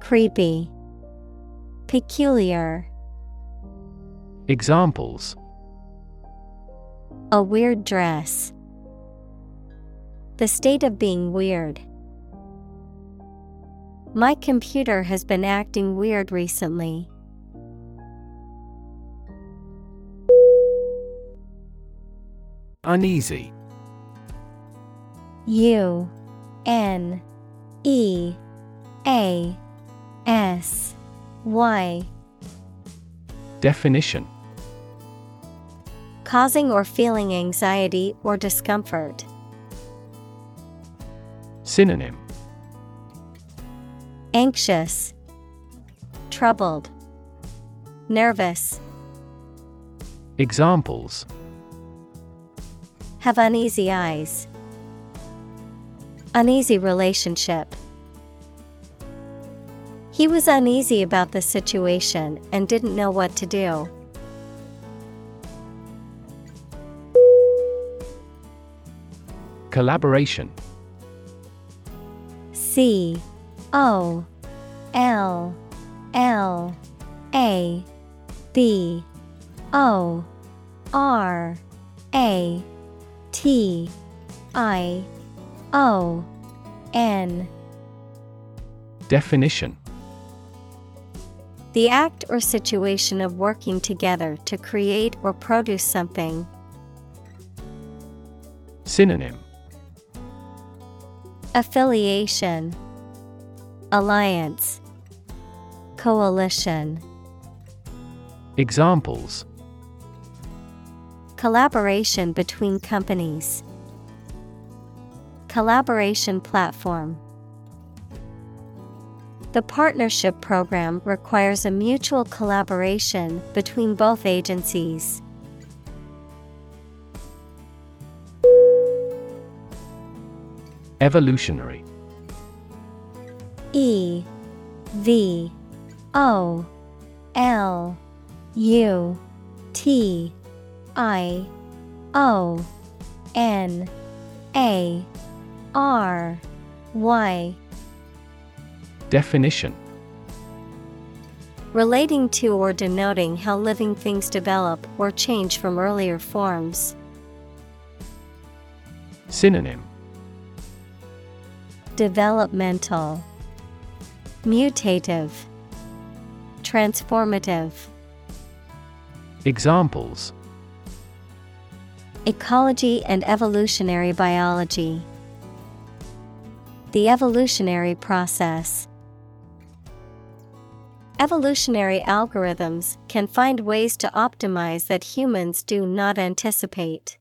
Creepy, Peculiar. Examples A weird dress. The state of being weird. My computer has been acting weird recently. Uneasy. U N E A S Y. Definition. Causing or feeling anxiety or discomfort. Synonym. Anxious, Troubled, Nervous. Examples Have uneasy eyes. Uneasy relationship. He was uneasy about the situation and didn't know what to do. Collaboration C O L L A B O R A T I O N. Definition. The act or situation of working together to create or produce something. Synonym. Affiliation, Alliance, Coalition. Examples Collaboration between companies. Collaboration platform. The partnership program requires a mutual collaboration between both agencies. Evolutionary E V O L U T I O N A R Y. Definition. Relating to or denoting how living things develop or change from earlier forms. Synonym. Developmental, Mutative, Transformative. Examples Ecology and evolutionary biology. The evolutionary process. Evolutionary algorithms can find ways to optimize that humans do not anticipate.